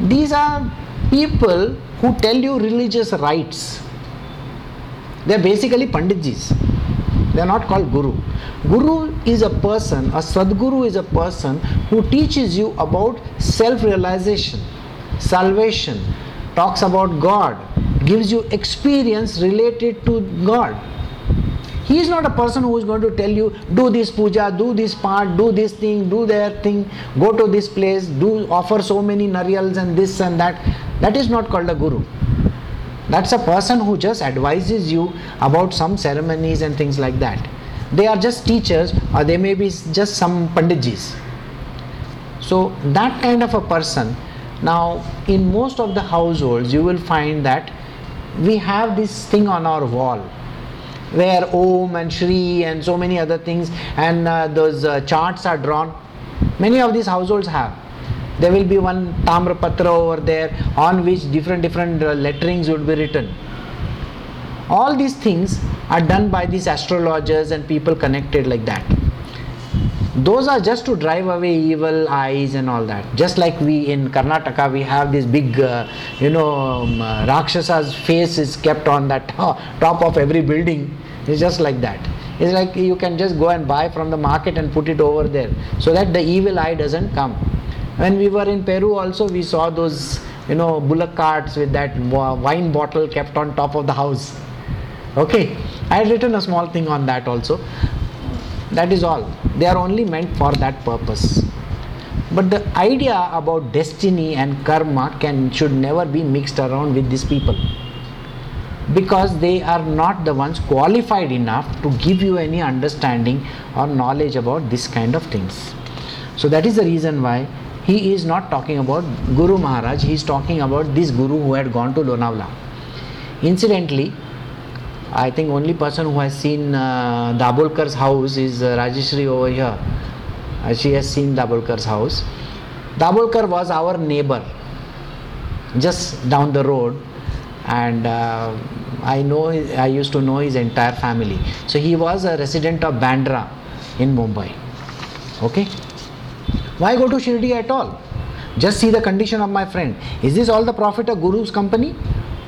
These are people who tell you religious rites. They are basically Panditjis. They are not called Guru. Guru is a person, a Sadguru is a person who teaches you about self realization, salvation, talks about God, gives you experience related to God. He is not a person who is going to tell you, do this puja, do this part, do this thing, do that thing, go to this place, do offer so many nariyals and this and that. That is not called a guru. That's a person who just advises you about some ceremonies and things like that. They are just teachers or they may be just some panditjis. So, that kind of a person now, in most of the households, you will find that we have this thing on our wall where Om and Shri and so many other things, and uh, those uh, charts are drawn. Many of these households have. There will be one Tamrapatra over there on which different different uh, letterings would be written. All these things are done by these astrologers and people connected like that those are just to drive away evil eyes and all that. Just like we in karnataka we have this big uh, you know um, uh, rakshasa's face is kept on that top of every building. It's just like that. It's like you can just go and buy from the market and put it over there so that the evil eye doesn't come. When we were in peru also we saw those you know bullock carts with that wine bottle kept on top of the house. Okay? I had written a small thing on that also. That is all they are only meant for that purpose. But the idea about destiny and karma can should never be mixed around with these people. Because they are not the ones qualified enough to give you any understanding or knowledge about this kind of things. So that is the reason why he is not talking about Guru Maharaj, he is talking about this Guru who had gone to Lonavala. Incidentally, I think only person who has seen uh, house is uh, Rajeshri over here. Uh, she has seen Dabholkar's house. Dabholkar was our neighbor, just down the road, and uh, I know I used to know his entire family. So he was a resident of Bandra in Mumbai. Okay. Why go to Shirdi at all? Just see the condition of my friend. Is this all the profit of Guru's company?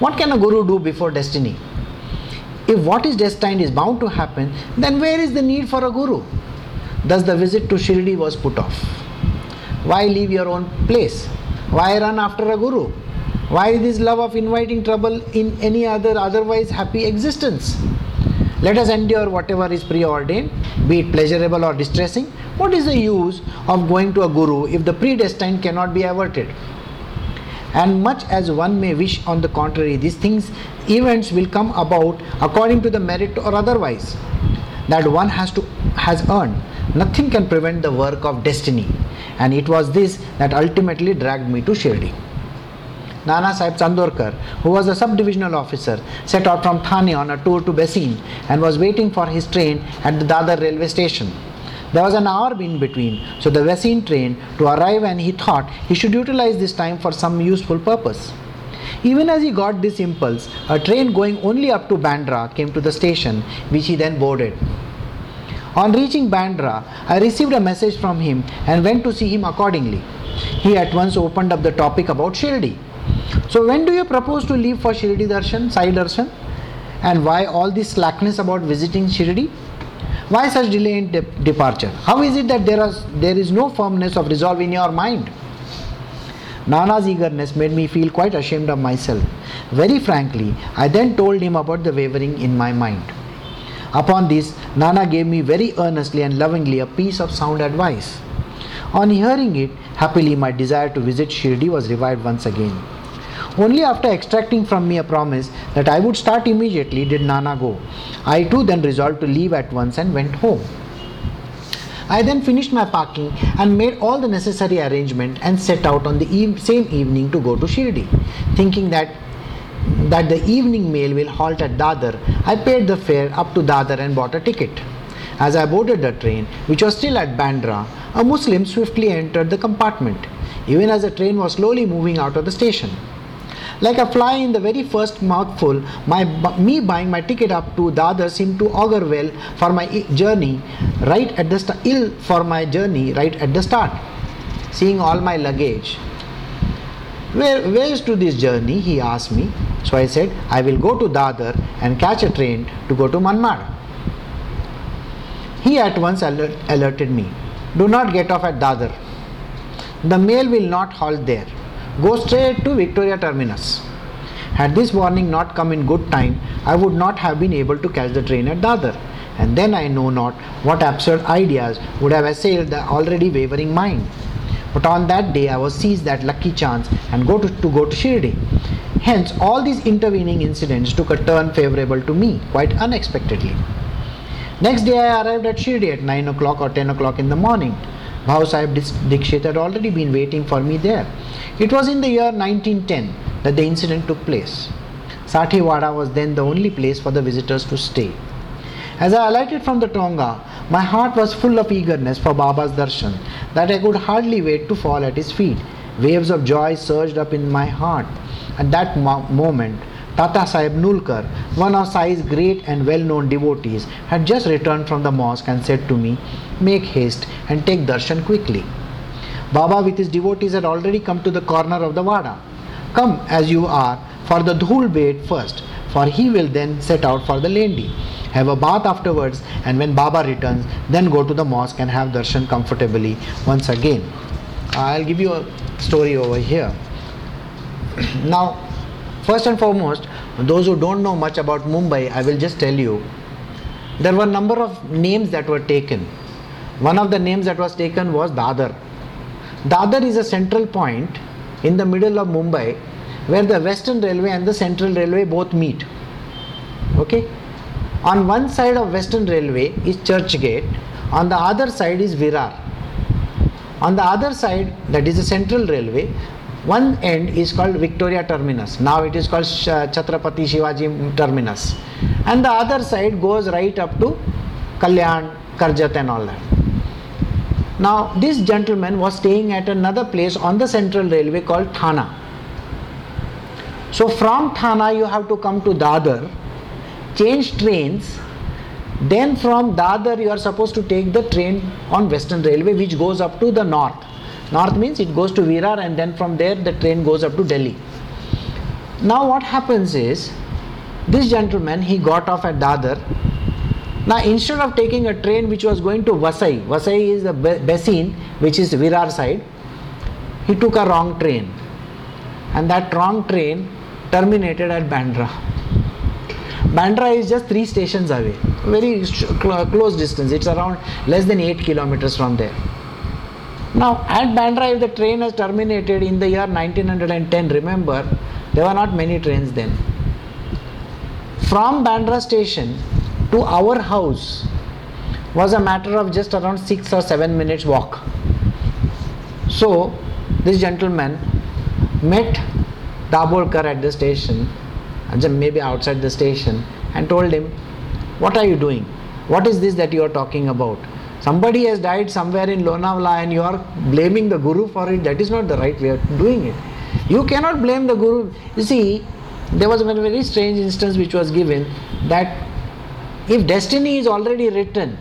What can a Guru do before destiny? If what is destined is bound to happen, then where is the need for a Guru? Thus the visit to Shirdi was put off. Why leave your own place? Why run after a Guru? Why this love of inviting trouble in any other otherwise happy existence? Let us endure whatever is preordained, be it pleasurable or distressing. What is the use of going to a guru if the predestined cannot be averted? And much as one may wish, on the contrary, these things, events will come about according to the merit or otherwise that one has to has earned. Nothing can prevent the work of destiny, and it was this that ultimately dragged me to Shirdi. Nana Sahib Chandorkar, who was a sub-divisional officer, set out from Thane on a tour to Bassein and was waiting for his train at the Dadar railway station. There was an hour in between, so the Bassein train to arrive and he thought he should utilize this time for some useful purpose. Even as he got this impulse, a train going only up to Bandra came to the station, which he then boarded. On reaching Bandra, I received a message from him and went to see him accordingly. He at once opened up the topic about Shirdi. So, when do you propose to leave for Shirdi Darshan, Sai Darshan? And why all this slackness about visiting Shirdi? Why such delay in de- departure? How is it that there is, there is no firmness of resolve in your mind? Nana's eagerness made me feel quite ashamed of myself. Very frankly, I then told him about the wavering in my mind. Upon this, Nana gave me very earnestly and lovingly a piece of sound advice. On hearing it, happily my desire to visit Shirdi was revived once again. Only after extracting from me a promise that I would start immediately did Nana go. I too then resolved to leave at once and went home. I then finished my packing and made all the necessary arrangement and set out on the eve- same evening to go to Shirdi, thinking that that the evening mail will halt at Dadar. I paid the fare up to Dadar and bought a ticket. As I boarded the train, which was still at Bandra, a Muslim swiftly entered the compartment, even as the train was slowly moving out of the station. Like a fly in the very first mouthful, my, me buying my ticket up to Dadar seemed to augur well for my journey right at the st- ill for my journey right at the start. Seeing all my luggage, where, where is to this journey? He asked me. So I said, I will go to Dadar and catch a train to go to Manmad. He at once alert, alerted me. Do not get off at Dadar. The mail will not halt there. Go straight to Victoria Terminus. Had this warning not come in good time, I would not have been able to catch the train at Dadar. And then I know not what absurd ideas would have assailed the already wavering mind. But on that day I was seized that lucky chance and go to, to go to Shirdi. Hence, all these intervening incidents took a turn favorable to me quite unexpectedly. Next day I arrived at Shirdi at 9 o'clock or 10 o'clock in the morning. Bhau Sahib Dikshit had already been waiting for me there. It was in the year 1910 that the incident took place. Sathiwada was then the only place for the visitors to stay. As I alighted from the Tonga, my heart was full of eagerness for Baba's darshan that I could hardly wait to fall at his feet. Waves of joy surged up in my heart. At that mo- moment, Tata Sahib Nulkar, one of Sai's great and well known devotees, had just returned from the mosque and said to me, Make haste and take darshan quickly. Baba with his devotees had already come to the corner of the Vada. Come as you are for the Dhul bait first, for he will then set out for the Lendi. Have a bath afterwards, and when Baba returns, then go to the mosque and have darshan comfortably once again. I'll give you a story over here. Now, first and foremost, those who don't know much about Mumbai, I will just tell you there were a number of names that were taken. One of the names that was taken was Dadar. Dadar is a central point in the middle of Mumbai where the Western Railway and the Central Railway both meet. Okay? On one side of Western Railway is Churchgate, on the other side is Virar. On the other side, that is the central railway, one end is called Victoria Terminus. Now it is called Sh- uh, Chhatrapati Shivaji Terminus. And the other side goes right up to Kalyan, Karjat, and all that. Now, this gentleman was staying at another place on the central railway called Thana. So, from Thana, you have to come to Dadar, change trains. Then, from Dadar, you are supposed to take the train on Western Railway, which goes up to the north. North means it goes to Virar, and then from there, the train goes up to Delhi. Now, what happens is this gentleman he got off at Dadar. Now, instead of taking a train which was going to Vasai, Vasai is the Bassein, which is Virar side, he took a wrong train, and that wrong train terminated at Bandra. Bandra is just three stations away, very cl- close distance. It's around less than eight kilometers from there. Now, at Bandra, if the train has terminated in the year 1910, remember, there were not many trains then. From Bandra station to our house was a matter of just around six or seven minutes walk. So, this gentleman met Dabholkar at the station, maybe outside the station, and told him, What are you doing? What is this that you are talking about? Somebody has died somewhere in Lonavala and you are blaming the Guru for it. That is not the right way of doing it. You cannot blame the Guru. You see, there was a very, strange instance which was given that if destiny is already written,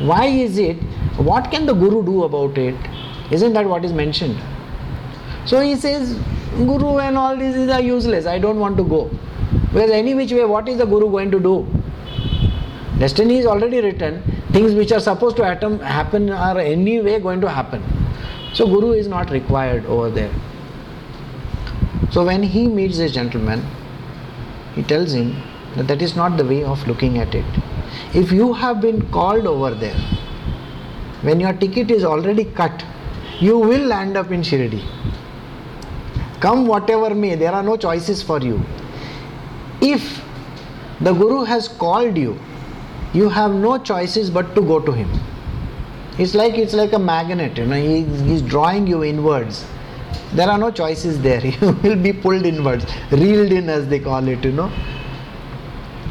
why is it? What can the Guru do about it? Isn't that what is mentioned? So he says, Guru and all these are useless. I don't want to go. Because any which way, what is the Guru going to do? Destiny is already written. Things which are supposed to happen, happen are anyway going to happen. So Guru is not required over there. So when he meets this gentleman, he tells him that that is not the way of looking at it. If you have been called over there, when your ticket is already cut, you will land up in Shirdi. Come whatever may, there are no choices for you. If the Guru has called you, you have no choices but to go to him. It's like it's like a magnet, you know, he, he's drawing you inwards. There are no choices there. You will be pulled inwards, reeled in as they call it, you know.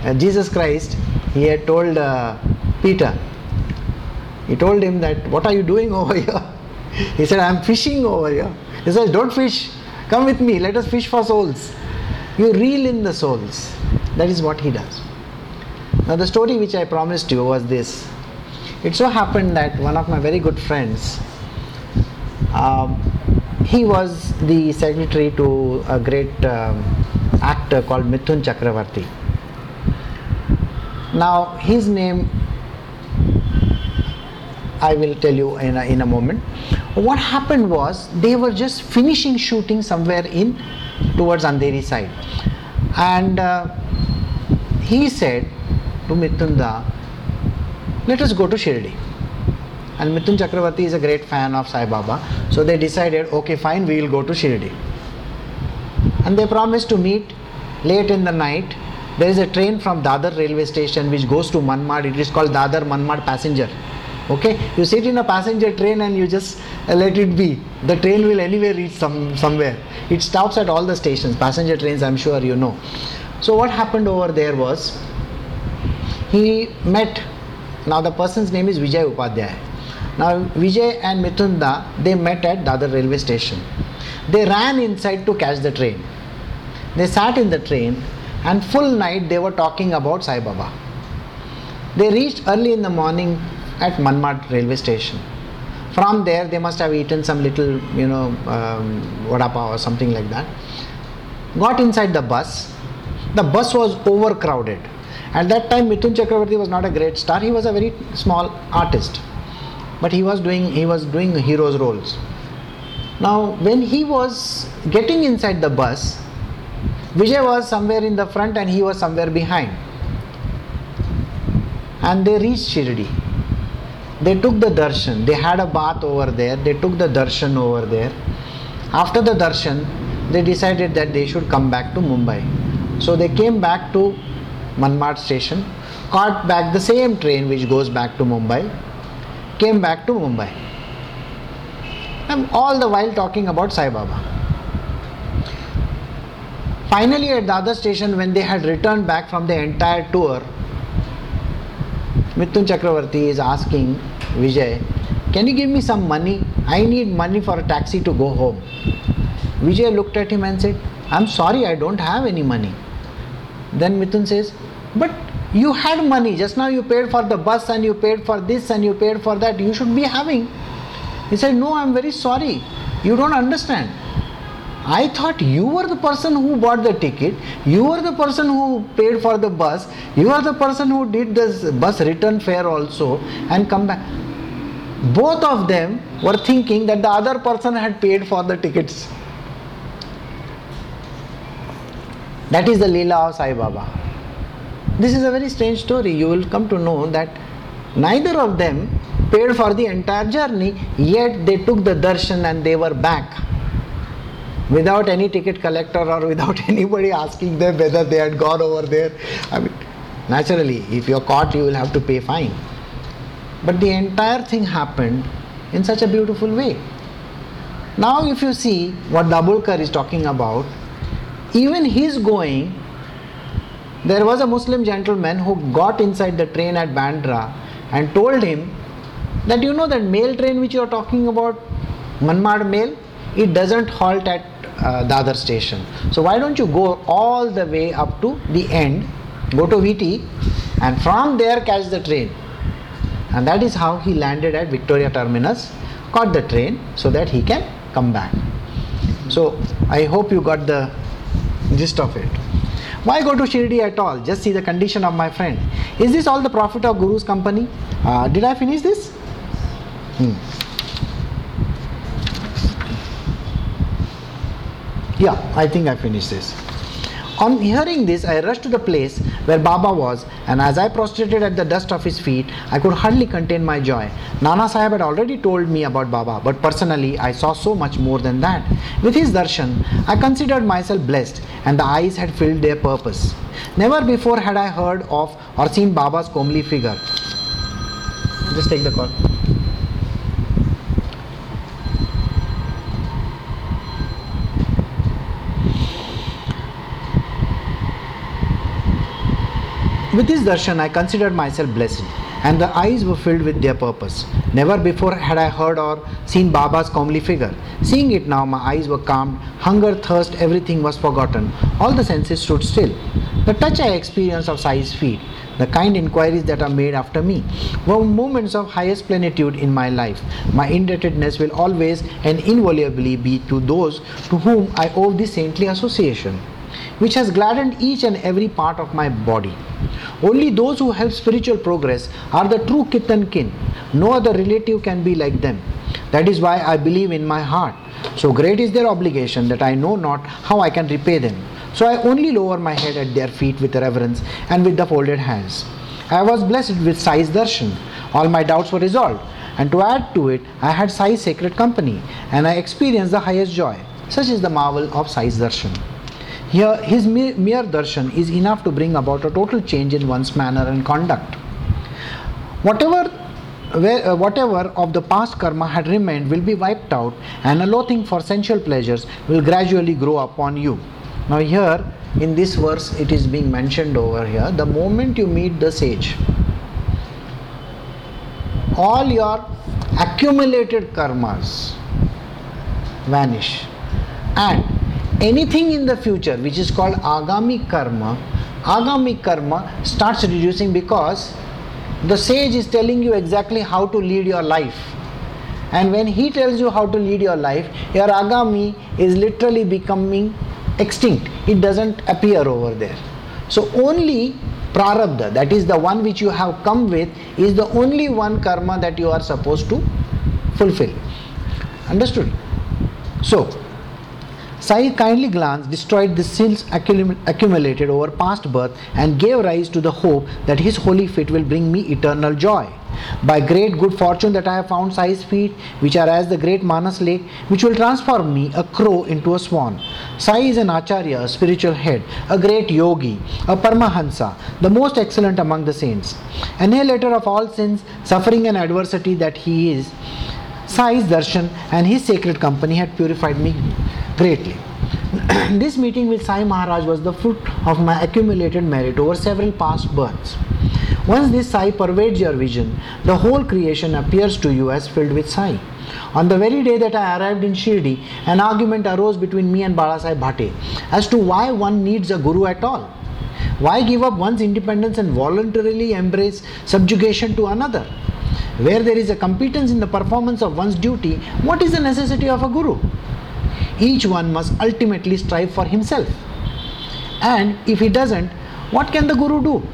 And Jesus Christ, he had told uh, Peter, he told him that, What are you doing over here? He said, I'm fishing over here. He says, Don't fish. Come with me. Let us fish for souls. You reel in the souls. That is what he does. Now, the story which I promised you was this. It so happened that one of my very good friends, um, he was the secretary to a great um, actor called Mithun Chakravarti. Now, his name I will tell you in a, in a moment. What happened was they were just finishing shooting somewhere in towards Andheri side, and uh, he said to Mithunda, "Let us go to Shirdi." And Mithun Chakravarti is a great fan of Sai Baba, so they decided, "Okay, fine, we will go to Shirdi." And they promised to meet late in the night. There is a train from Dadar railway station which goes to Manmad. It is called Dadar Manmad passenger okay you sit in a passenger train and you just let it be the train will anyway reach some somewhere it stops at all the stations passenger trains i'm sure you know so what happened over there was he met now the person's name is vijay upadhyay now vijay and Mithunda they met at dadar railway station they ran inside to catch the train they sat in the train and full night they were talking about sai baba they reached early in the morning at Manmad railway station. From there, they must have eaten some little, you know, um, vada pav or something like that. Got inside the bus. The bus was overcrowded. At that time, Mithun Chakravarti was not a great star. He was a very small artist, but he was doing he was doing heroes roles. Now, when he was getting inside the bus, Vijay was somewhere in the front and he was somewhere behind. And they reached Shirdi they took the darshan they had a bath over there they took the darshan over there after the darshan they decided that they should come back to mumbai so they came back to manmad station caught back the same train which goes back to mumbai came back to mumbai I'm all the while talking about Sai Baba. Finally, at the other station, when they had returned back from the entire tour, Mithun Chakravarti is asking Vijay, Can you give me some money? I need money for a taxi to go home. Vijay looked at him and said, I'm sorry, I don't have any money. Then Mithun says, But you had money, just now you paid for the bus and you paid for this and you paid for that, you should be having. He said, No, I'm very sorry, you don't understand. I thought you were the person who bought the ticket, you were the person who paid for the bus, you are the person who did this bus return fare also and come back. Both of them were thinking that the other person had paid for the tickets. That is the Leela of Sai Baba. This is a very strange story. You will come to know that neither of them paid for the entire journey, yet they took the darshan and they were back without any ticket collector or without anybody asking them whether they had gone over there. I mean, naturally, if you're caught, you will have to pay fine. But the entire thing happened in such a beautiful way. Now, if you see what Dabholkar is talking about, even his going, there was a Muslim gentleman who got inside the train at Bandra and told him that you know that mail train which you are talking about, Manmad mail, it doesn't halt at uh, the other station. So why don't you go all the way up to the end, go to VT, and from there catch the train. And that is how he landed at Victoria Terminus, caught the train so that he can come back. So I hope you got the gist of it. Why go to Shirdi at all? Just see the condition of my friend. Is this all the profit of Guru's company? Uh, did I finish this? Hmm. Yeah, I think I finished this. On hearing this, I rushed to the place where Baba was, and as I prostrated at the dust of his feet, I could hardly contain my joy. Nana Sahib had already told me about Baba, but personally, I saw so much more than that. With his darshan, I considered myself blessed, and the eyes had filled their purpose. Never before had I heard of or seen Baba's comely figure. Just take the call. With this darshan, I considered myself blessed, and the eyes were filled with their purpose. Never before had I heard or seen Baba's comely figure. Seeing it now, my eyes were calmed, hunger, thirst, everything was forgotten. All the senses stood still. The touch I experienced of Sai's feet, the kind inquiries that are made after me, were moments of highest plenitude in my life. My indebtedness will always and invariably be to those to whom I owe this saintly association which has gladdened each and every part of my body. Only those who help spiritual progress are the true kith and kin. No other relative can be like them. That is why I believe in my heart. So great is their obligation that I know not how I can repay them. So I only lower my head at their feet with reverence and with the folded hands. I was blessed with Sai's darshan. All my doubts were resolved. And to add to it, I had Sai's sacred company and I experienced the highest joy. Such is the marvel of Sai's darshan. Here, his mere darshan is enough to bring about a total change in one's manner and conduct. Whatever uh, whatever of the past karma had remained will be wiped out, and a loathing for sensual pleasures will gradually grow upon you. Now, here in this verse, it is being mentioned over here the moment you meet the sage, all your accumulated karmas vanish, and anything in the future which is called agami karma, agami karma starts reducing because the sage is telling you exactly how to lead your life. And when he tells you how to lead your life, your agami is literally becoming extinct. It doesn't appear over there. So only prarabdha, that is the one which you have come with, is the only one karma that you are supposed to fulfill. Understood? So Sai kindly glance destroyed the sins accumulated over past birth and gave rise to the hope that his holy feet will bring me eternal joy. By great good fortune that I have found Sai's feet, which are as the great Manas lake, which will transform me, a crow, into a swan. Sai is an acharya, a spiritual head, a great yogi, a paramahansa, the most excellent among the saints. Annihilator of all sins, suffering, and adversity that he is, Sai's darshan and his sacred company had purified me greatly. this meeting with Sai Maharaj was the fruit of my accumulated merit over several past births. Once this Sai pervades your vision, the whole creation appears to you as filled with Sai. On the very day that I arrived in Shirdi, an argument arose between me and Balasai Bhate as to why one needs a guru at all. Why give up one's independence and voluntarily embrace subjugation to another? Where there is a competence in the performance of one's duty, what is the necessity of a guru? Each one must ultimately strive for himself. And if he doesn't, what can the guru do?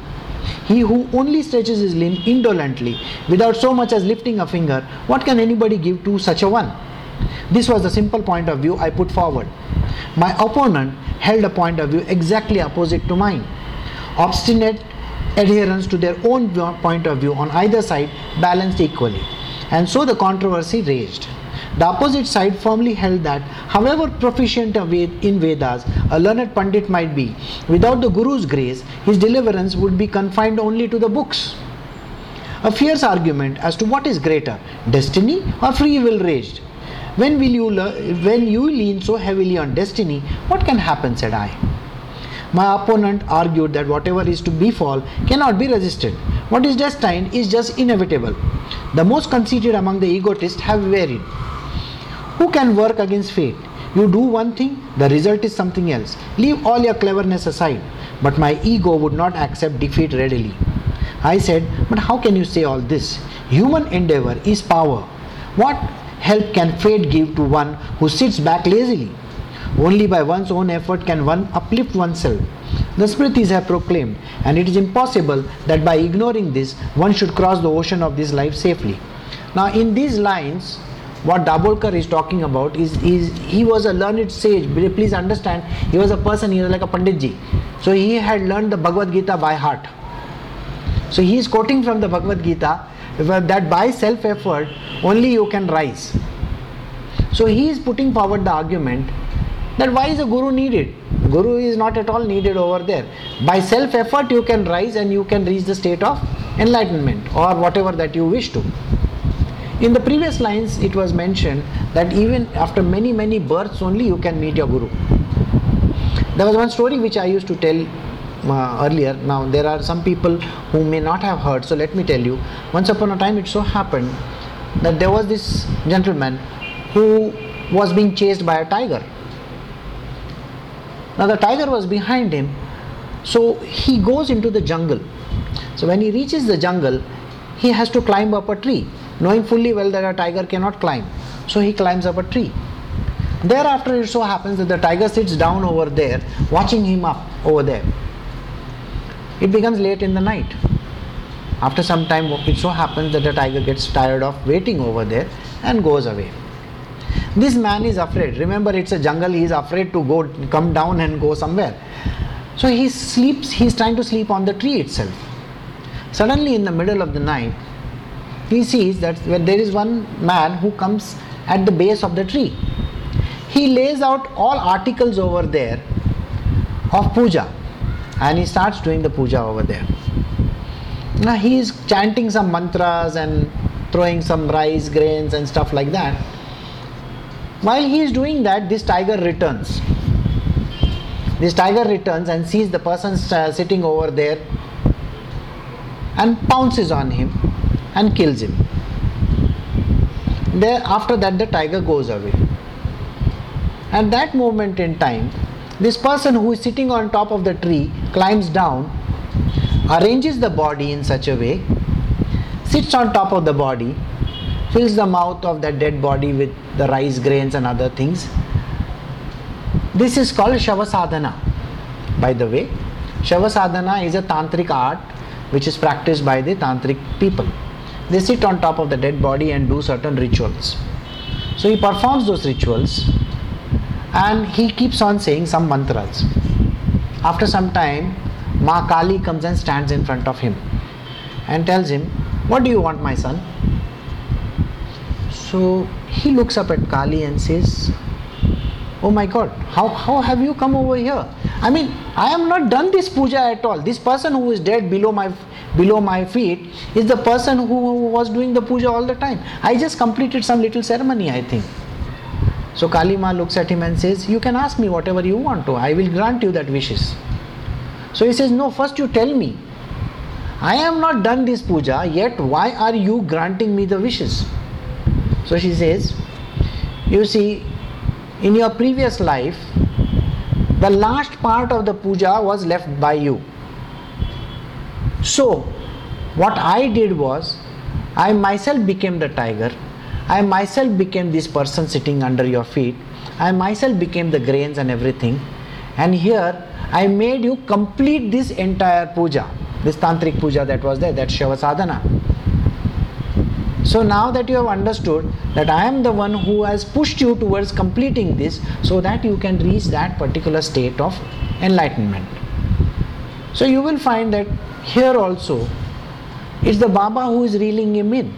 He who only stretches his limb indolently, without so much as lifting a finger, what can anybody give to such a one? This was the simple point of view I put forward. My opponent held a point of view exactly opposite to mine. Obstinate adherence to their own point of view on either side balanced equally, and so the controversy raged. The opposite side firmly held that, however proficient in Vedas a learned Pandit might be, without the Guru's grace, his deliverance would be confined only to the books. A fierce argument as to what is greater, destiny or free will raged. When will you le- when you lean so heavily on destiny, what can happen? said I. My opponent argued that whatever is to befall cannot be resisted. What is destined is just inevitable. The most conceited among the egotists have varied. Who can work against fate? You do one thing, the result is something else. Leave all your cleverness aside. But my ego would not accept defeat readily. I said, But how can you say all this? Human endeavor is power. What help can fate give to one who sits back lazily? Only by one's own effort can one uplift oneself. The Smritis have proclaimed, and it is impossible that by ignoring this one should cross the ocean of this life safely. Now, in these lines, what Dabholkar is talking about is, is he was a learned sage. Please understand, he was a person, he was like a Panditji. So he had learned the Bhagavad Gita by heart. So he is quoting from the Bhagavad Gita that by self effort only you can rise. So he is putting forward the argument that why is a guru needed? Guru is not at all needed over there. By self effort you can rise and you can reach the state of enlightenment or whatever that you wish to. In the previous lines, it was mentioned that even after many, many births only you can meet your Guru. There was one story which I used to tell uh, earlier. Now, there are some people who may not have heard, so let me tell you. Once upon a time, it so happened that there was this gentleman who was being chased by a tiger. Now, the tiger was behind him, so he goes into the jungle. So, when he reaches the jungle, he has to climb up a tree knowing fully well that a tiger cannot climb. So he climbs up a tree. Thereafter, it so happens that the tiger sits down over there, watching him up over there. It becomes late in the night. After some time, it so happens that the tiger gets tired of waiting over there and goes away. This man is afraid. Remember, it's a jungle, he is afraid to go, come down and go somewhere. So he sleeps, he is trying to sleep on the tree itself. Suddenly, in the middle of the night, he sees that when there is one man who comes at the base of the tree. He lays out all articles over there of puja and he starts doing the puja over there. Now he is chanting some mantras and throwing some rice grains and stuff like that. While he is doing that, this tiger returns. This tiger returns and sees the person sitting over there and pounces on him and kills him. There, after that, the tiger goes away. At that moment in time, this person who is sitting on top of the tree climbs down, arranges the body in such a way, sits on top of the body, fills the mouth of that dead body with the rice grains and other things. This is called Shavasadhana. By the way, Shavasadhana is a tantric art which is practiced by the tantric people they sit on top of the dead body and do certain rituals. So he performs those rituals and he keeps on saying some mantras. After some time, Ma Kali comes and stands in front of him and tells him, What do you want, my son? So he looks up at Kali and says, Oh my god, how, how have you come over here? I mean, I am not done this puja at all. This person who is dead below my below my feet is the person who was doing the puja all the time. I just completed some little ceremony, I think. So Kalima looks at him and says, You can ask me whatever you want to, I will grant you that wishes. So he says, No, first you tell me. I am not done this puja, yet why are you granting me the wishes? So she says, You see, in your previous life, the last part of the puja was left by you. So, what I did was, I myself became the tiger, I myself became this person sitting under your feet, I myself became the grains and everything, and here I made you complete this entire puja, this tantric puja that was there, that Shiva sadhana. So now that you have understood that I am the one who has pushed you towards completing this so that you can reach that particular state of enlightenment. So you will find that here also it's the Baba who is reeling him in.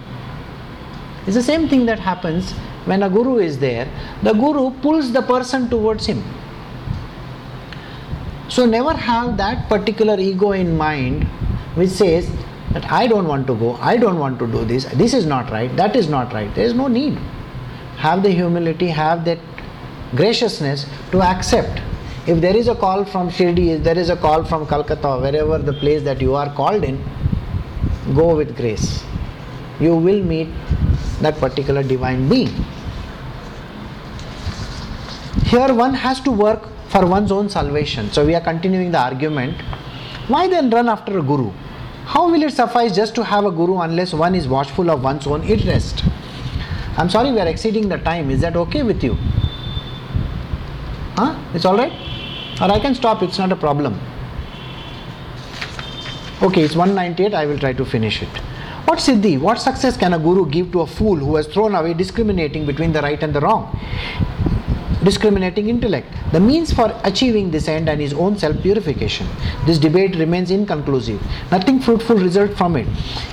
It's the same thing that happens when a guru is there. The guru pulls the person towards him. So never have that particular ego in mind which says that I don't want to go, I don't want to do this, this is not right, that is not right. There is no need. Have the humility, have that graciousness to accept. If there is a call from Shirdi, if there is a call from Calcutta, wherever the place that you are called in, go with grace. You will meet that particular divine being. Here one has to work for one's own salvation. So we are continuing the argument. Why then run after a guru? How will it suffice just to have a guru unless one is watchful of one's own interest? I'm sorry we are exceeding the time. Is that okay with you? Huh? It's alright? Or I can stop, it's not a problem. Okay, it's 198, I will try to finish it. What siddhi, what success can a guru give to a fool who has thrown away discriminating between the right and the wrong? discriminating intellect, the means for achieving this end and his own self purification. This debate remains inconclusive. Nothing fruitful result from it.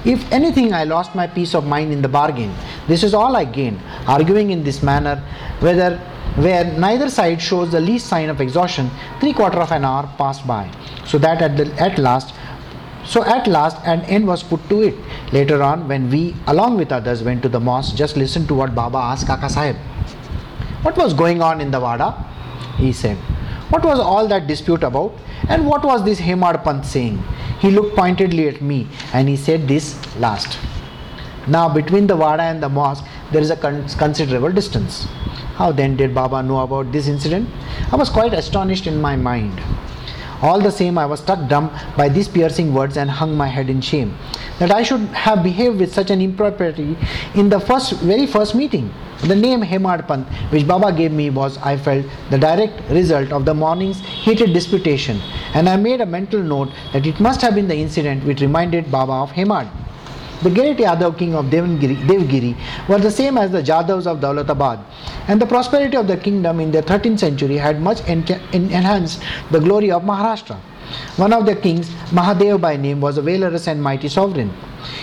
If anything, I lost my peace of mind in the bargain. This is all I gained. Arguing in this manner, whether where neither side shows the least sign of exhaustion, three quarter of an hour passed by, so that at, the, at last so at last an end was put to it. Later on, when we, along with others, went to the mosque, just listen to what Baba asked Kaka Sahib. What was going on in the Wada? He said. What was all that dispute about? And what was this Hemad Pant saying? He looked pointedly at me and he said this last. Now, between the Wada and the mosque, there is a con- considerable distance. How then did Baba know about this incident? I was quite astonished in my mind. All the same, I was struck dumb by these piercing words and hung my head in shame. That I should have behaved with such an impropriety in the first, very first meeting. The name Hemad Pant, which Baba gave me, was, I felt, the direct result of the morning's heated disputation, and I made a mental note that it must have been the incident which reminded Baba of Hemad. The great Yadav king of Devgiri, Devgiri were the same as the Jadavs of Daulatabad, and the prosperity of the kingdom in the 13th century had much enhanced the glory of Maharashtra. One of the kings, Mahadev by name, was a valorous and mighty sovereign.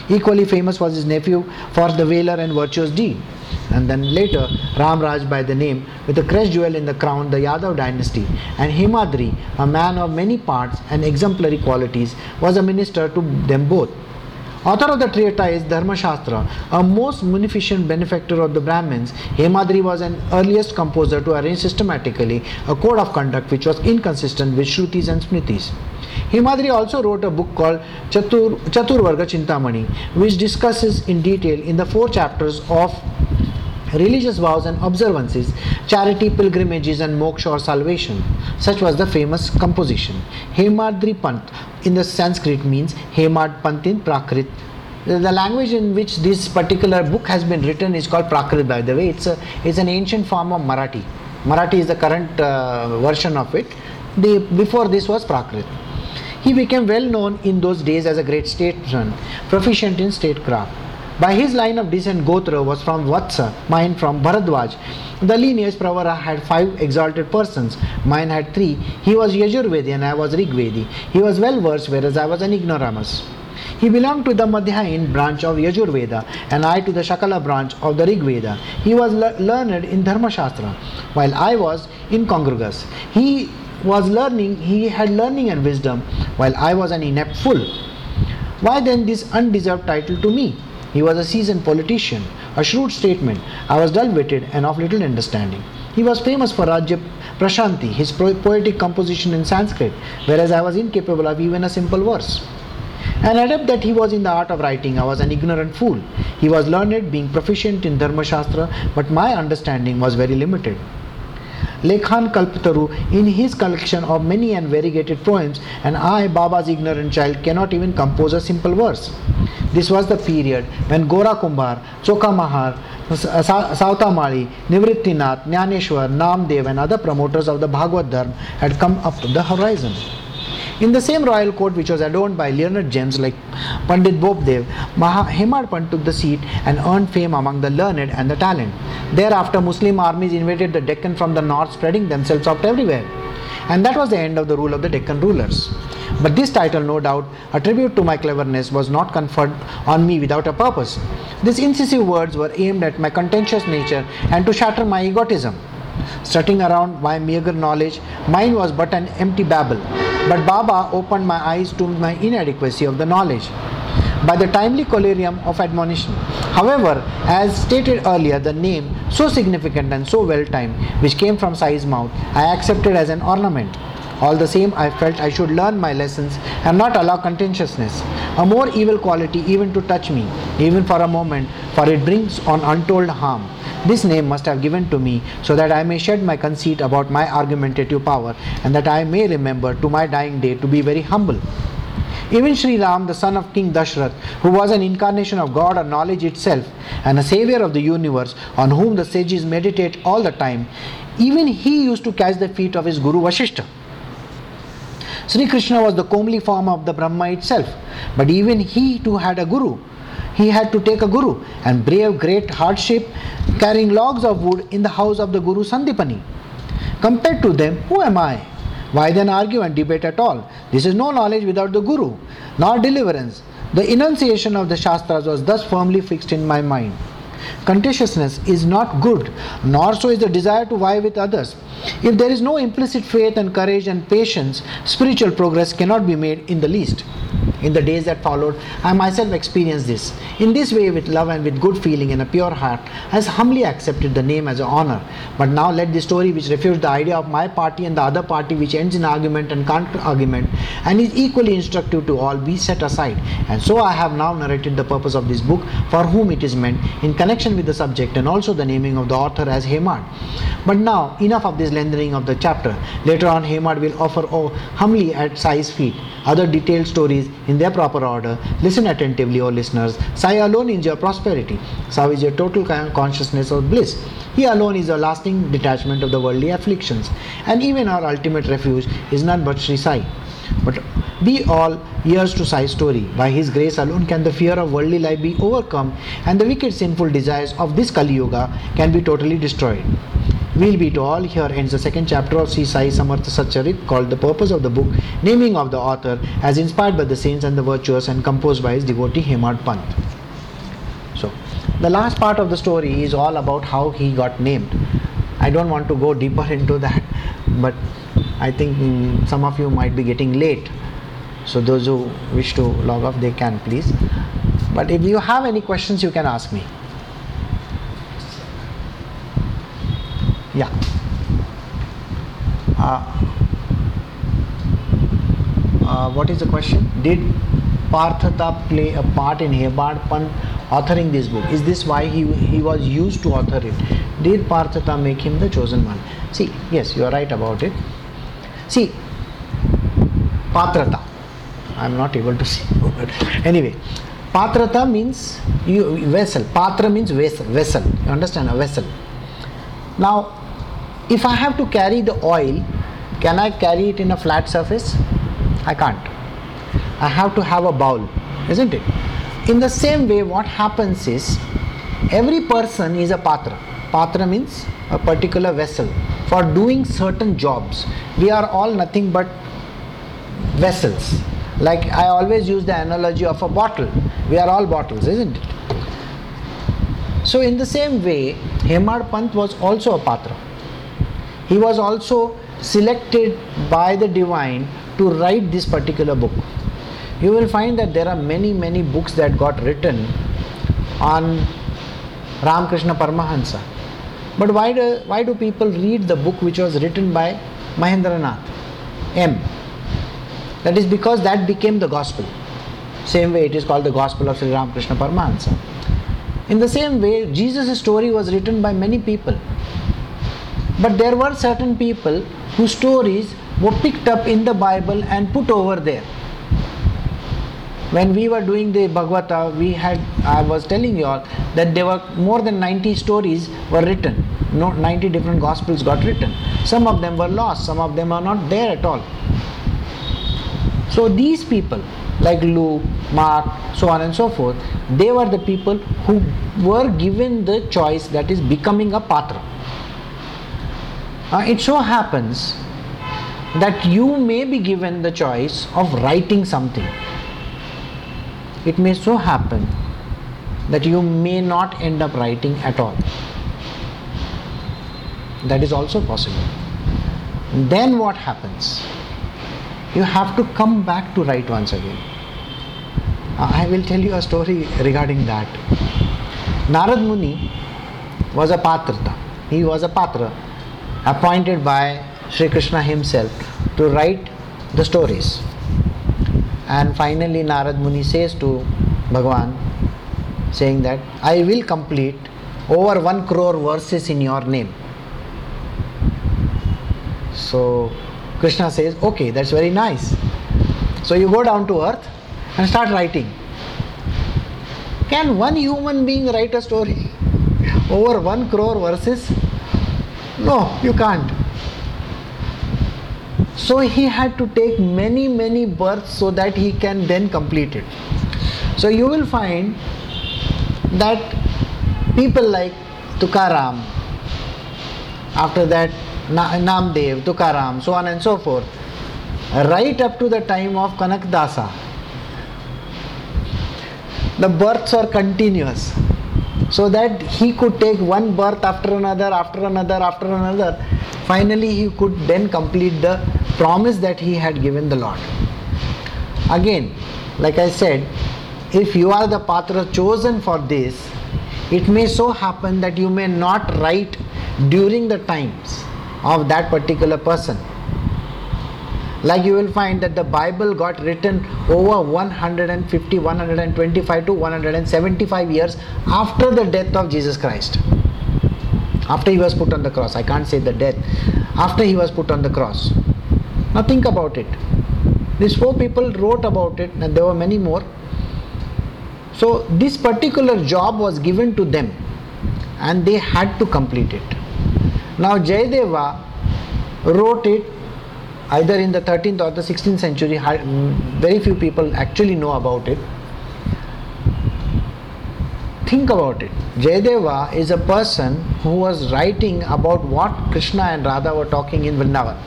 Equally famous was his nephew for the valor and virtuous deed. And then later, Ramraj by the name, with a crest jewel in the crown, the Yadav dynasty, and Hemadri, a man of many parts and exemplary qualities, was a minister to them both. Author of the treatise Dharma Shastra, a most munificent benefactor of the Brahmins, Hemadri was an earliest composer to arrange systematically a code of conduct which was inconsistent with Shrutis and Smritis. Hemadri also wrote a book called Chatur, Chaturvarga Chintamani, which discusses in detail in the four chapters of religious vows and observances, charity, pilgrimages, and moksha or salvation. Such was the famous composition. Hemadri Pant in the Sanskrit means Hemad Pant in Prakrit. The the language in which this particular book has been written is called Prakrit, by the way. It's, a, it's an ancient form of Marathi. Marathi is the current uh, version of it. The, before this was Prakrit. He became well known in those days as a great statesman, proficient in statecraft. By his line of descent, Gotra was from Vatsa, mine from Bharadwaj. The lineage Pravara had five exalted persons, mine had three. He was Yajurvedi and I was Rigvedi. He was well versed, whereas I was an ignoramus. He belonged to the Madhyandin branch of Yajurveda and I to the Shakala branch of the Rigveda. He was le- learned in Dharma Shastra, while I was incongruous. He was learning, he had learning and wisdom, while I was an inept fool. Why then this undeserved title to me? He was a seasoned politician, a shrewd statesman. I was dull witted and of little understanding. He was famous for Rajya Prashasti, his poetic composition in Sanskrit, whereas I was incapable of even a simple verse. An adept that he was in the art of writing, I was an ignorant fool. He was learned, being proficient in Dharma Shastra, but my understanding was very limited. Lekhan Kalpataru, in his collection of many and variegated poems, and I, Baba's ignorant child, cannot even compose a simple verse. This was the period when Gora Kumbhar, Chokha Mahar, Savta Mali, Nivrittinath, Jnaneshwar, Namdev, and other promoters of the Bhagavat Dharma had come up to the horizon. In the same royal court, which was adorned by learned gems like Pandit Bopdev, Pant took the seat and earned fame among the learned and the talent. Thereafter, Muslim armies invaded the Deccan from the north, spreading themselves out everywhere. And that was the end of the rule of the Deccan rulers. But this title, no doubt, a tribute to my cleverness, was not conferred on me without a purpose. These incisive words were aimed at my contentious nature and to shatter my egotism. Strutting around my meager knowledge, mine was but an empty babble. But Baba opened my eyes to my inadequacy of the knowledge by the timely collyrium of admonition. However, as stated earlier, the name, so significant and so well timed, which came from Sai's mouth, I accepted as an ornament. All the same, I felt I should learn my lessons and not allow contentiousness, a more evil quality, even to touch me, even for a moment, for it brings on untold harm. This name must have given to me so that I may shed my conceit about my argumentative power and that I may remember to my dying day to be very humble. Even Sri Ram, the son of King Dashrath, who was an incarnation of God or knowledge itself and a savior of the universe on whom the sages meditate all the time, even he used to catch the feet of his Guru Vashishta. Sri Krishna was the comely form of the Brahma itself, but even he too had a Guru he had to take a guru and brave great hardship carrying logs of wood in the house of the guru Sandipani. Compared to them, who am I? Why then argue and debate at all? This is no knowledge without the guru, nor deliverance. The enunciation of the Shastras was thus firmly fixed in my mind. Contentiousness is not good, nor so is the desire to vie with others. If there is no implicit faith and courage and patience, spiritual progress cannot be made in the least in the days that followed, I myself experienced this. In this way, with love and with good feeling and a pure heart, I has humbly accepted the name as an honor. But now let the story which refutes the idea of my party and the other party, which ends in argument and counter argument, and is equally instructive to all, be set aside. And so I have now narrated the purpose of this book, for whom it is meant, in connection with the subject and also the naming of the author as Hemad. But now, enough of this lengthening of the chapter. Later on, Hemad will offer oh, humbly at Sai's feet other detailed stories in their proper order. Listen attentively, O listeners. Sai alone is your prosperity. Sai is your total consciousness of bliss. He alone is a lasting detachment of the worldly afflictions. And even our ultimate refuge is none but Sri Sai. But be all ears to Sai's story. By His grace alone can the fear of worldly life be overcome and the wicked sinful desires of this Kali Yuga can be totally destroyed. We'll be to all here ends the second chapter of Sri Sai Samartha Satcharit called The Purpose of the Book, naming of the author as inspired by the saints and the virtuous and composed by his devotee Hemad Pant. So, the last part of the story is all about how he got named. I don't want to go deeper into that, but I think mm, some of you might be getting late. So, those who wish to log off, they can please. But if you have any questions, you can ask me. Yeah. Uh, uh, what is the question? Did Patrata play a part in Hemad Pant authoring this book? Is this why he, he was used to author it? Did Patrata make him the chosen one? See, yes, you are right about it. See, Patrata. I am not able to see. anyway, Patrata means you, vessel. Patra means vessel. Vessel. You understand? A vessel. Now, if I have to carry the oil, can I carry it in a flat surface? I can't. I have to have a bowl, isn't it? In the same way, what happens is every person is a patra. Patra means a particular vessel for doing certain jobs. We are all nothing but vessels. Like I always use the analogy of a bottle. We are all bottles, isn't it? So, in the same way, Hemad Pant was also a patra he was also selected by the divine to write this particular book. you will find that there are many, many books that got written on Ramakrishna Paramahansa. But why do, why do people read the book which was written by Mahendranath M? That is because that became the gospel. Same way it is called the gospel of Sri Ramakrishna Paramahansa. In the same way, Jesus' story was written by many people. But there were certain people whose stories were picked up in the Bible and put over there. When we were doing the Bhagavata, we had I was telling you all that there were more than 90 stories were written. No, 90 different gospels got written. Some of them were lost, some of them are not there at all. So these people, like Luke, Mark, so on and so forth, they were the people who were given the choice that is becoming a patra. Uh, it so happens that you may be given the choice of writing something. It may so happen that you may not end up writing at all. That is also possible. Then what happens? You have to come back to write once again. Uh, I will tell you a story regarding that. Narad Muni was a patrata. He was a patra appointed by Sri Krishna himself to write the stories. And finally, Narad Muni says to Bhagwan, saying that I will complete over one crore verses in your name. So Krishna says, Okay, that's very nice. So you go down to earth and start writing. Can one human being write a story over one crore verses? No, you can't. So he had to take many, many births so that he can then complete it. So you will find that people like Tukaram, after that Namdev, Tukaram, so on and so forth, right up to the time of Kanakdasa, the births are continuous so that he could take one birth after another, after another, after another. Finally, he could then complete the promise that he had given the Lord. Again, like I said, if you are the patra chosen for this, it may so happen that you may not write during the times of that particular person. Like you will find that the Bible got written over 150, 125 to 175 years after the death of Jesus Christ. After he was put on the cross. I can't say the death. After he was put on the cross. Now think about it. These four people wrote about it, and there were many more. So this particular job was given to them, and they had to complete it. Now Jayadeva wrote it either in the 13th or the 16th century. Very few people actually know about it. Think about it. Jayadeva is a person who was writing about what Krishna and Radha were talking in Vrindavan.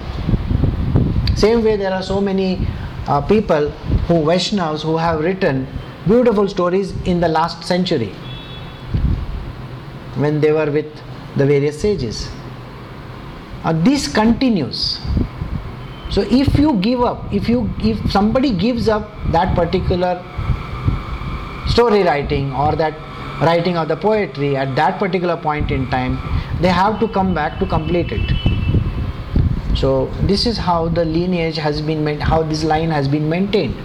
Same way, there are so many uh, people who Vaishnavas who have written beautiful stories in the last century when they were with the various sages. Uh, this continues. So if you give up, if you if somebody gives up that particular story writing or that writing of the poetry at that particular point in time, they have to come back to complete it. So this is how the lineage has been how this line has been maintained.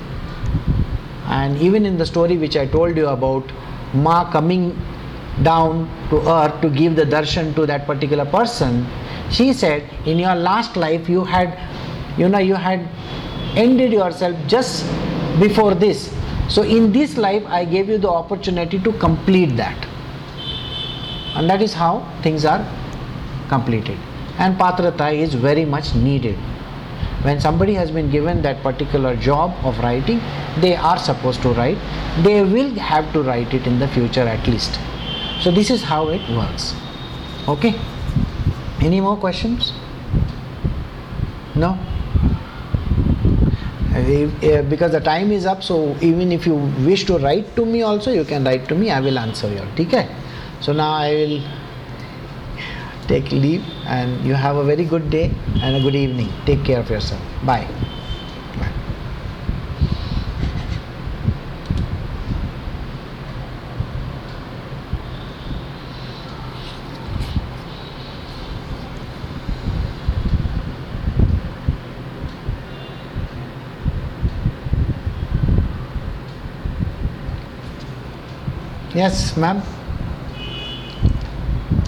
And even in the story which I told you about Ma coming down to earth to give the darshan to that particular person, she said, in your last life you had, you know, you had ended yourself just before this. So in this life I gave you the opportunity to complete that. And that is how things are completed. And patrata is very much needed. When somebody has been given that particular job of writing, they are supposed to write. They will have to write it in the future at least. So this is how it works. Okay? Any more questions? No? Uh, because the time is up, so even if you wish to write to me also, you can write to me, I will answer you. Okay? So now I will take leave and you have a very good day and a good evening. Take care of yourself. Bye. Yes, ma'am.